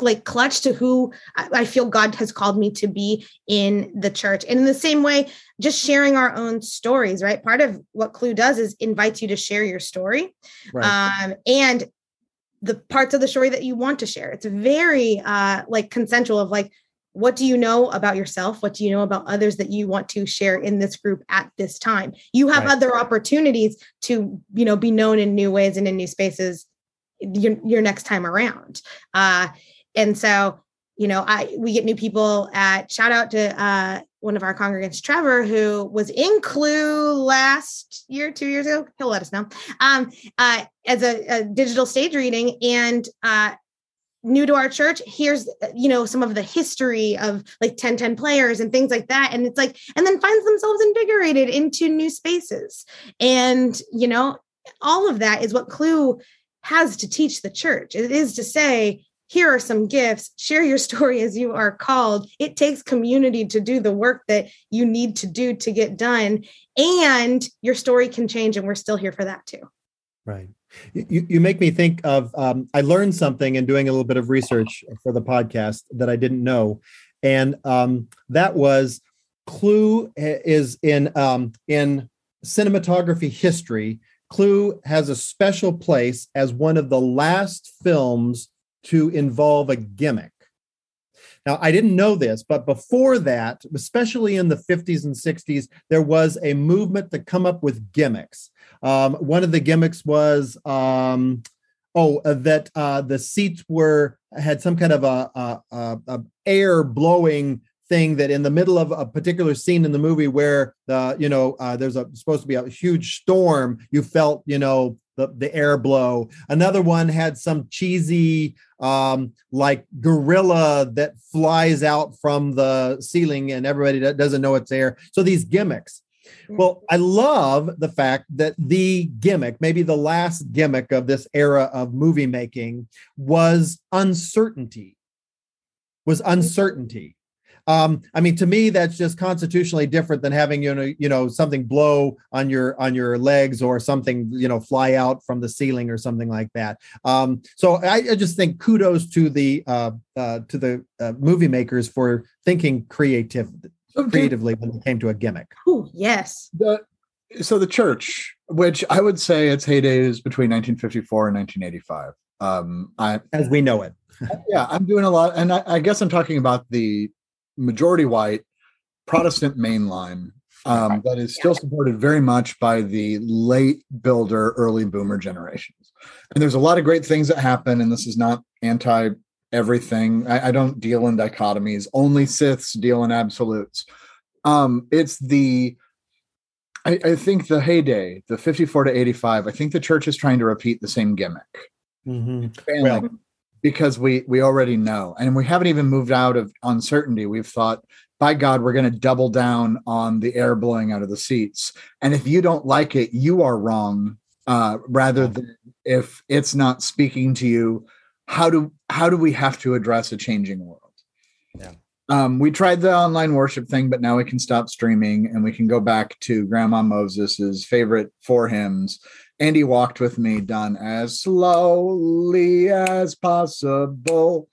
like clutch to who I feel God has called me to be in the church. And in the same way, just sharing our own stories, right? Part of what Clue does is invites you to share your story. Right. Um, and the parts of the story that you want to share. It's very uh like consensual of like, what do you know about yourself? What do you know about others that you want to share in this group at this time? You have right. other opportunities to you know be known in new ways and in new spaces your, your next time around. Uh and so you know i we get new people at shout out to uh one of our congregants trevor who was in clue last year two years ago. He'll let us know. Um uh as a, a digital stage reading and uh new to our church here's you know some of the history of like 10 10 players and things like that. And it's like and then finds themselves invigorated into new spaces. And you know all of that is what clue has to teach the church. It is to say here are some gifts. Share your story as you are called. It takes community to do the work that you need to do to get done. And your story can change and we're still here for that too.
Right you, you make me think of um, I learned something in doing a little bit of research for the podcast that I didn't know, and um, that was Clue is in um, in cinematography history. Clue has a special place as one of the last films to involve a gimmick. Now, I didn't know this, but before that, especially in the 50s and 60s, there was a movement to come up with gimmicks. Um, one of the gimmicks was um, oh uh, that uh, the seats were had some kind of a, a, a, a, air blowing thing that in the middle of a particular scene in the movie where the you know uh, there's a supposed to be a huge storm you felt you know the, the air blow another one had some cheesy um, like gorilla that flies out from the ceiling and everybody doesn't know it's there so these gimmicks well, I love the fact that the gimmick, maybe the last gimmick of this era of movie making, was uncertainty. Was mm-hmm. uncertainty. Um, I mean, to me, that's just constitutionally different than having you know, you know, something blow on your on your legs or something you know fly out from the ceiling or something like that. Um, so I, I, just think kudos to the uh, uh, to the uh, movie makers for thinking creative creatively when it came to a gimmick.
Oh yes.
The, so the church which I would say its heyday is between 1954 and 1985. Um, I,
as we know it.
yeah, I'm doing a lot, and I, I, guess I'm talking about the majority white Protestant mainline um, that is still supported very much by the late builder, early boomer generations. And there's a lot of great things that happen, and this is not anti everything. I, I don't deal in dichotomies. Only Siths deal in absolutes. Um, it's the I, I, think the heyday, the 54 to 85, I think the church is trying to repeat the same gimmick.
Mm-hmm. Well,
because we we already know, and we haven't even moved out of uncertainty. We've thought, by God, we're going to double down on the air blowing out of the seats, and if you don't like it, you are wrong. Uh, rather than if it's not speaking to you, how do how do we have to address a changing world?
Yeah.
Um, we tried the online worship thing, but now we can stop streaming and we can go back to Grandma Moses's favorite four hymns. Andy walked with me, done as slowly as possible.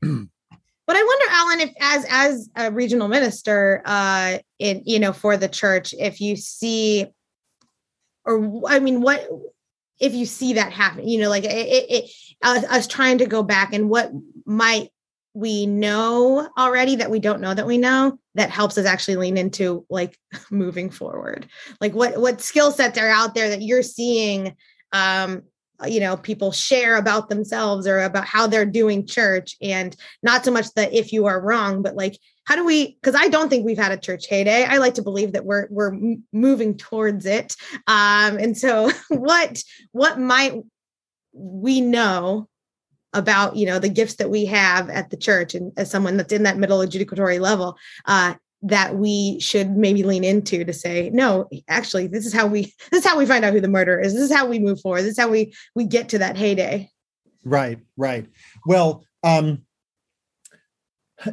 but I wonder, Allen, if as as a regional minister, uh, in you know, for the church, if you see, or I mean, what if you see that happen? You know, like it, it, it us, us trying to go back and what might we know already that we don't know that we know that helps us actually lean into like moving forward. Like what what skill sets are out there that you're seeing um you know people share about themselves or about how they're doing church? And not so much that if you are wrong but like how do we because i don't think we've had a church heyday. I like to believe that we're we're moving towards it. Um and so what what might we know about you know the gifts that we have at the church and as someone that's in that middle adjudicatory level uh that we should maybe lean into to say no actually this is how we this is how we find out who the murderer is. This is how we move forward. This is how we we get to that heyday.
Right right. Well um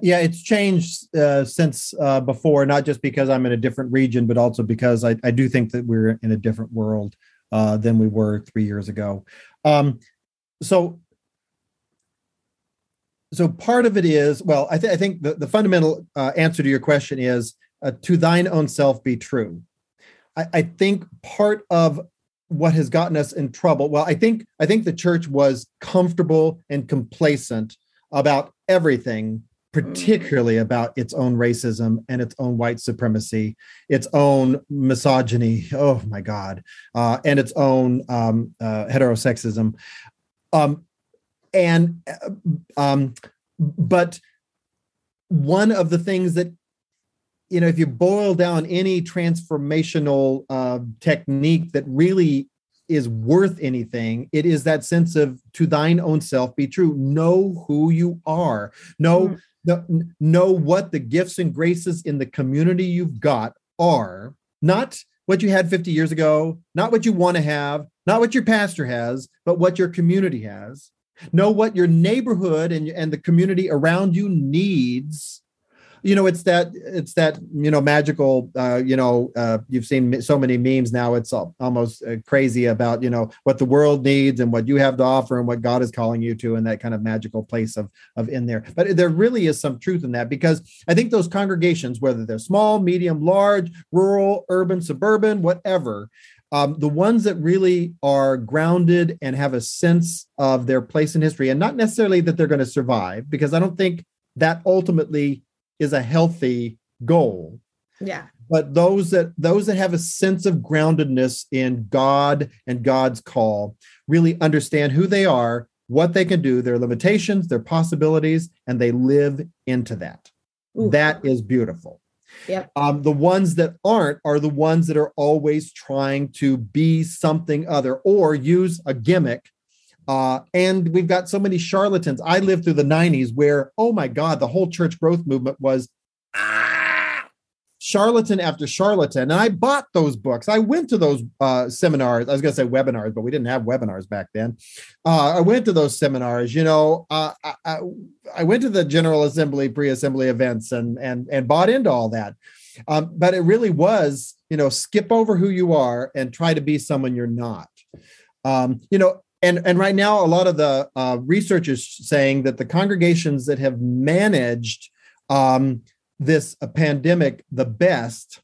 yeah it's changed uh, since uh, before not just because i'm in a different region but also because i, I do think that we're in a different world uh, than we were three years ago. Um, so so part of it is well i, th- I think the, the fundamental uh, answer to your question is uh, to thine own self be true I, I think part of what has gotten us in trouble well i think i think the church was comfortable and complacent about everything particularly about its own racism and its own white supremacy, its own misogyny. Oh my God, uh, and its own um, uh, heterosexism. Um, and uh, um, but one of the things that you know if you boil down any transformational uh, technique that really is worth anything it is that sense of to thine own self be true. Know who you are. Know mm. know, know what the gifts and graces in the community you've got are not what you had 50 years ago not what you want to have not what your pastor has but what your community has know what your neighborhood and, and the community around you needs. You know it's that it's that you know magical uh, you know uh, you've seen so many memes now it's almost uh, crazy about you know what the world needs and what you have to offer and what god is calling you to and that kind of magical place of of in there. But there really is some truth in that because i think those congregations whether they're small medium large rural urban suburban whatever um, the ones that really are grounded and have a sense of their place in history, and not necessarily that they're going to survive, because I don't think that ultimately is a healthy goal.
Yeah.
But those that those that have a sense of groundedness in God and God's call really understand who they are, what they can do, their limitations, their possibilities, and they live into that. Ooh. That is beautiful.
Yep.
Um, the ones that aren't are the ones that are always trying to be something other or use a gimmick. Uh, and we've got so many charlatans. I lived through the 90s where, oh my God, the whole church growth movement was charlatan after charlatan. And I bought those books. I went to those uh, seminars. I was going to say webinars, but we didn't have webinars back then. Uh, I went to those seminars. You know, uh, I, I, went to the General Assembly, pre-assembly events, and and and bought into all that. Um, but it really was, you know, skip over who you are and try to be someone you're not. Um, you know, and and right now a lot of the uh, research is saying that the congregations that have managed um, this a pandemic the best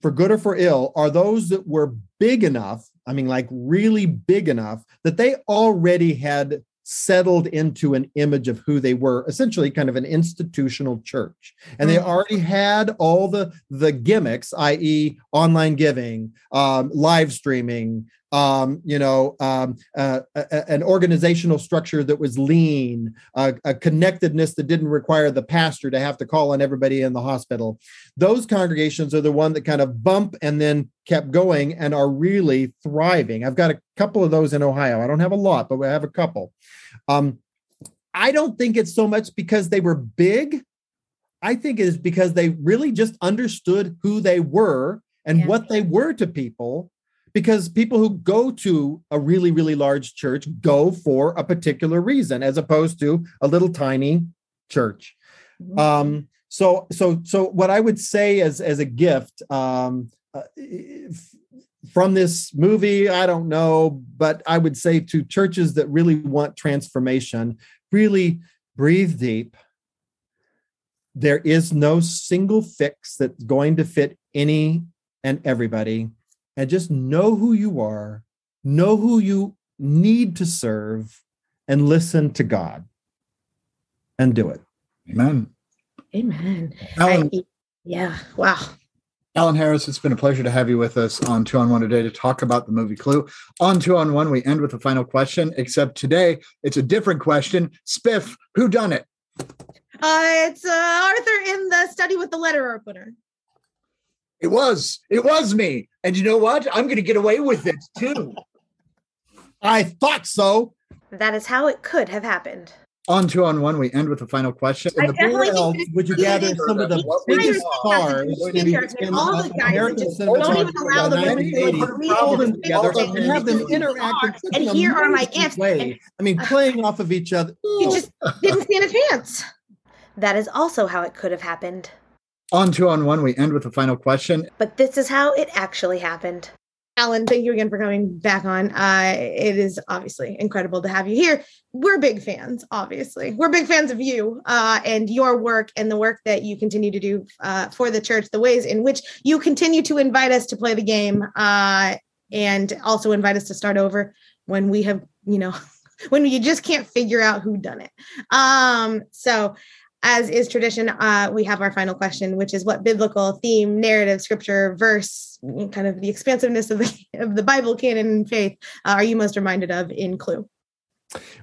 for good or for ill are those that were big enough. I mean, like really big enough that they already had settled into an image of who they were essentially kind of an institutional church and they mm. already had all the the gimmicks i.e online giving um, live streaming um, you know, um, uh, a, an organizational structure that was lean, uh, a connectedness that didn't require the pastor to have to call on everybody in the hospital. Those congregations are the one that kind of bump and then kept going and are really thriving. I've got a couple of those in Ohio. I don't have a lot, but I have a couple. Um, I don't think it's so much because they were big. I think it is because they really just understood who they were and yeah. what they were to people because people who go to a really really large church go for a particular reason as opposed to a little tiny church mm-hmm. um, so so so what i would say as as a gift um, uh, from this movie i don't know but i would say to churches that really want transformation really breathe deep there is no single fix that's going to fit any and everybody and just know who you are, know who you need to serve, and listen to God and do it.
Amen.
Amen. I, yeah. Wow.
Allen Harris, it's been a pleasure to have you with us on Two on One today to talk about the movie Clue. On Two on One, we end with a final question, except today it's a different question. Spiff, who done it?
Uh, it's uh, Arthur in the study with the letter opener.
It was. It was me. And you know what? I'm going to get away with it too. I thought so.
That is how it could have happened.
On two on one, we end with a final question.
In the else would you gather some of the biggest stars in, in
all the American cinema? Don't even allow the women to
together and have them interact
and here are my gifts.
Way. I mean, uh, playing off of each other.
You just didn't stand a chance.
That is also how it could have happened.
On two on one, we end with a final question.
But this is how it actually happened.
Allen, thank you again for coming back on. Uh, it is obviously incredible to have you here. We're big fans, obviously. We're big fans of you uh, and your work and the work that you continue to do uh, for the church, the ways in which you continue to invite us to play the game uh, and also invite us to start over when we have, you know, when you just can't figure out who done it. Um, so as is tradition, uh, we have our final question, which is what biblical theme, narrative, scripture, verse, kind of the expansiveness of the, of the Bible canon and faith uh, are you most reminded of in Clue?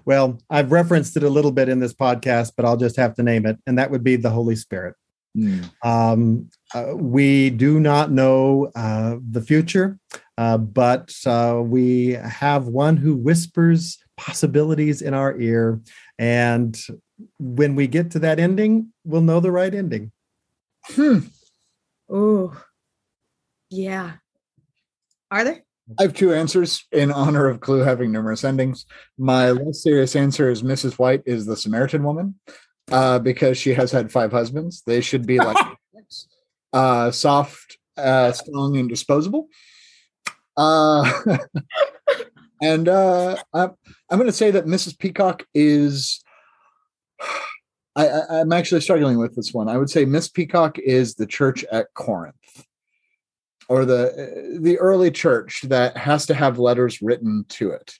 Well, I've referenced it a little bit in this podcast, but I'll just have to name it, and that would be the Holy Spirit. Mm. Um, uh, we do not know uh, the future, uh, but uh, we have one who whispers possibilities in our ear. And when we get to that ending, we'll know the right ending.
Hmm. Oh, yeah. Are there?
I have two answers in honor of Clue having numerous endings. My less serious answer is Mrs. White is the Samaritan woman uh, because she has had five husbands. They should be like uh, soft, uh, strong, and disposable. Uh, and uh, I'm, I'm going to say that Mrs. Peacock is I, I, am actually struggling with this one. I would say Miss Peacock is the church at Corinth, or the the early church that has to have letters written to it,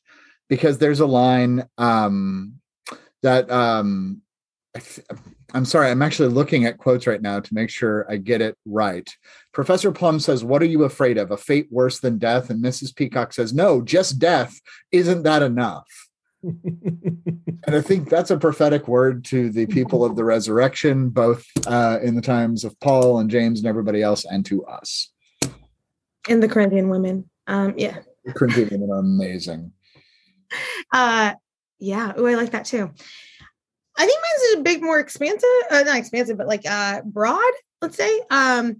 because there's a line um, that um, I am sorry, I'm actually looking at quotes right now to make sure I get it right. Professor Plum says, "What are you afraid of? A fate worse than death?" And Mrs. Peacock says, "No, just death. Isn't that enough?" and I think that's a prophetic word to the people of the resurrection, both uh, in the times of Paul and James and everybody else, and to us.
And the Corinthian women. Um, yeah.
The Corinthian women are amazing.
Uh, yeah. Oh, I like that too. I think mine's a bit more expansive, uh, not expansive, but like uh, broad, let's say. Um,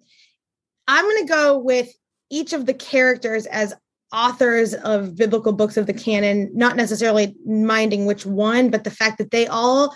I'm going to go with each of the characters as authors of biblical books of the canon, not necessarily minding which one, but the fact that they all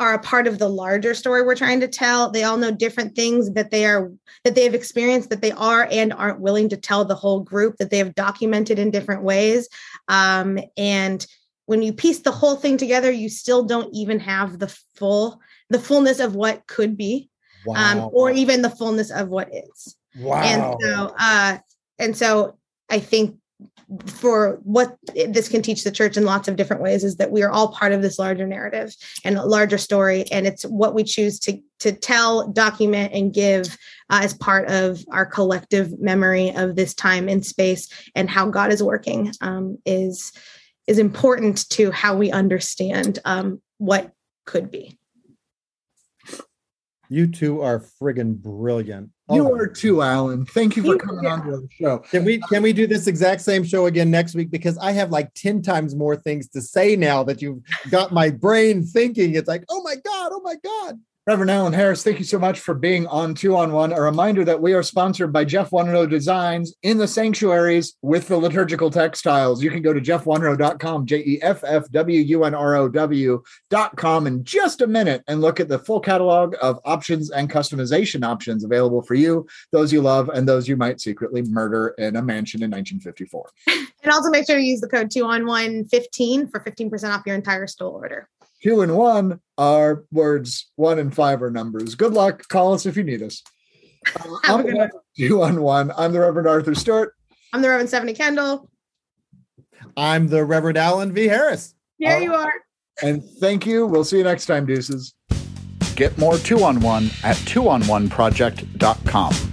are a part of the larger story we're trying to tell. They all know different things that they are that they have experienced that they are and aren't willing to tell the whole group that they have documented in different ways. Um, and when you piece the whole thing together, you still don't even have the full the fullness of what could be, um, wow. um, or even the fullness of what is.
Wow.
And so, uh, and so I think for what this can teach the church in lots of different ways is that we are all part of this larger narrative and larger story. And it's what we choose to to tell document and give uh, as part of our collective memory of this time and space and how god is working um, is is important to how we understand um, what could be
you two are friggin' brilliant.
Oh you oh. are too, Allen. Thank you for coming yeah. on to the show.
Can we um, can we do this exact same show again next week? Because I have like 10 times more things to say now that you've got my brain thinking. It's like, oh my God, oh my God.
Reverend Allen Harris, thank you so much for being on Two on One. A reminder that we are sponsored by Jeff Wunrow Designs in the sanctuaries with the liturgical textiles. You can go to jeffwunrow.com, J E F F W U N R O W.com in just a minute and look at the full catalog of options and customization options available for you, those you love, and those you might secretly murder in a mansion in 1954.
And also make sure to use the code 2 on 1 15 for 15% off your entire store order
two and one are words, one and five are numbers. Good luck. Call us if you need us. Uh, I'm two on one. I'm the Reverend Arthur Stewart.
I'm the Reverend Stephanie Kendall.
I'm the Reverend Allen V. Harris.
Here uh, you are.
And thank you. We'll see you next time, deuces. Get more two on one at twoonOneproject.com.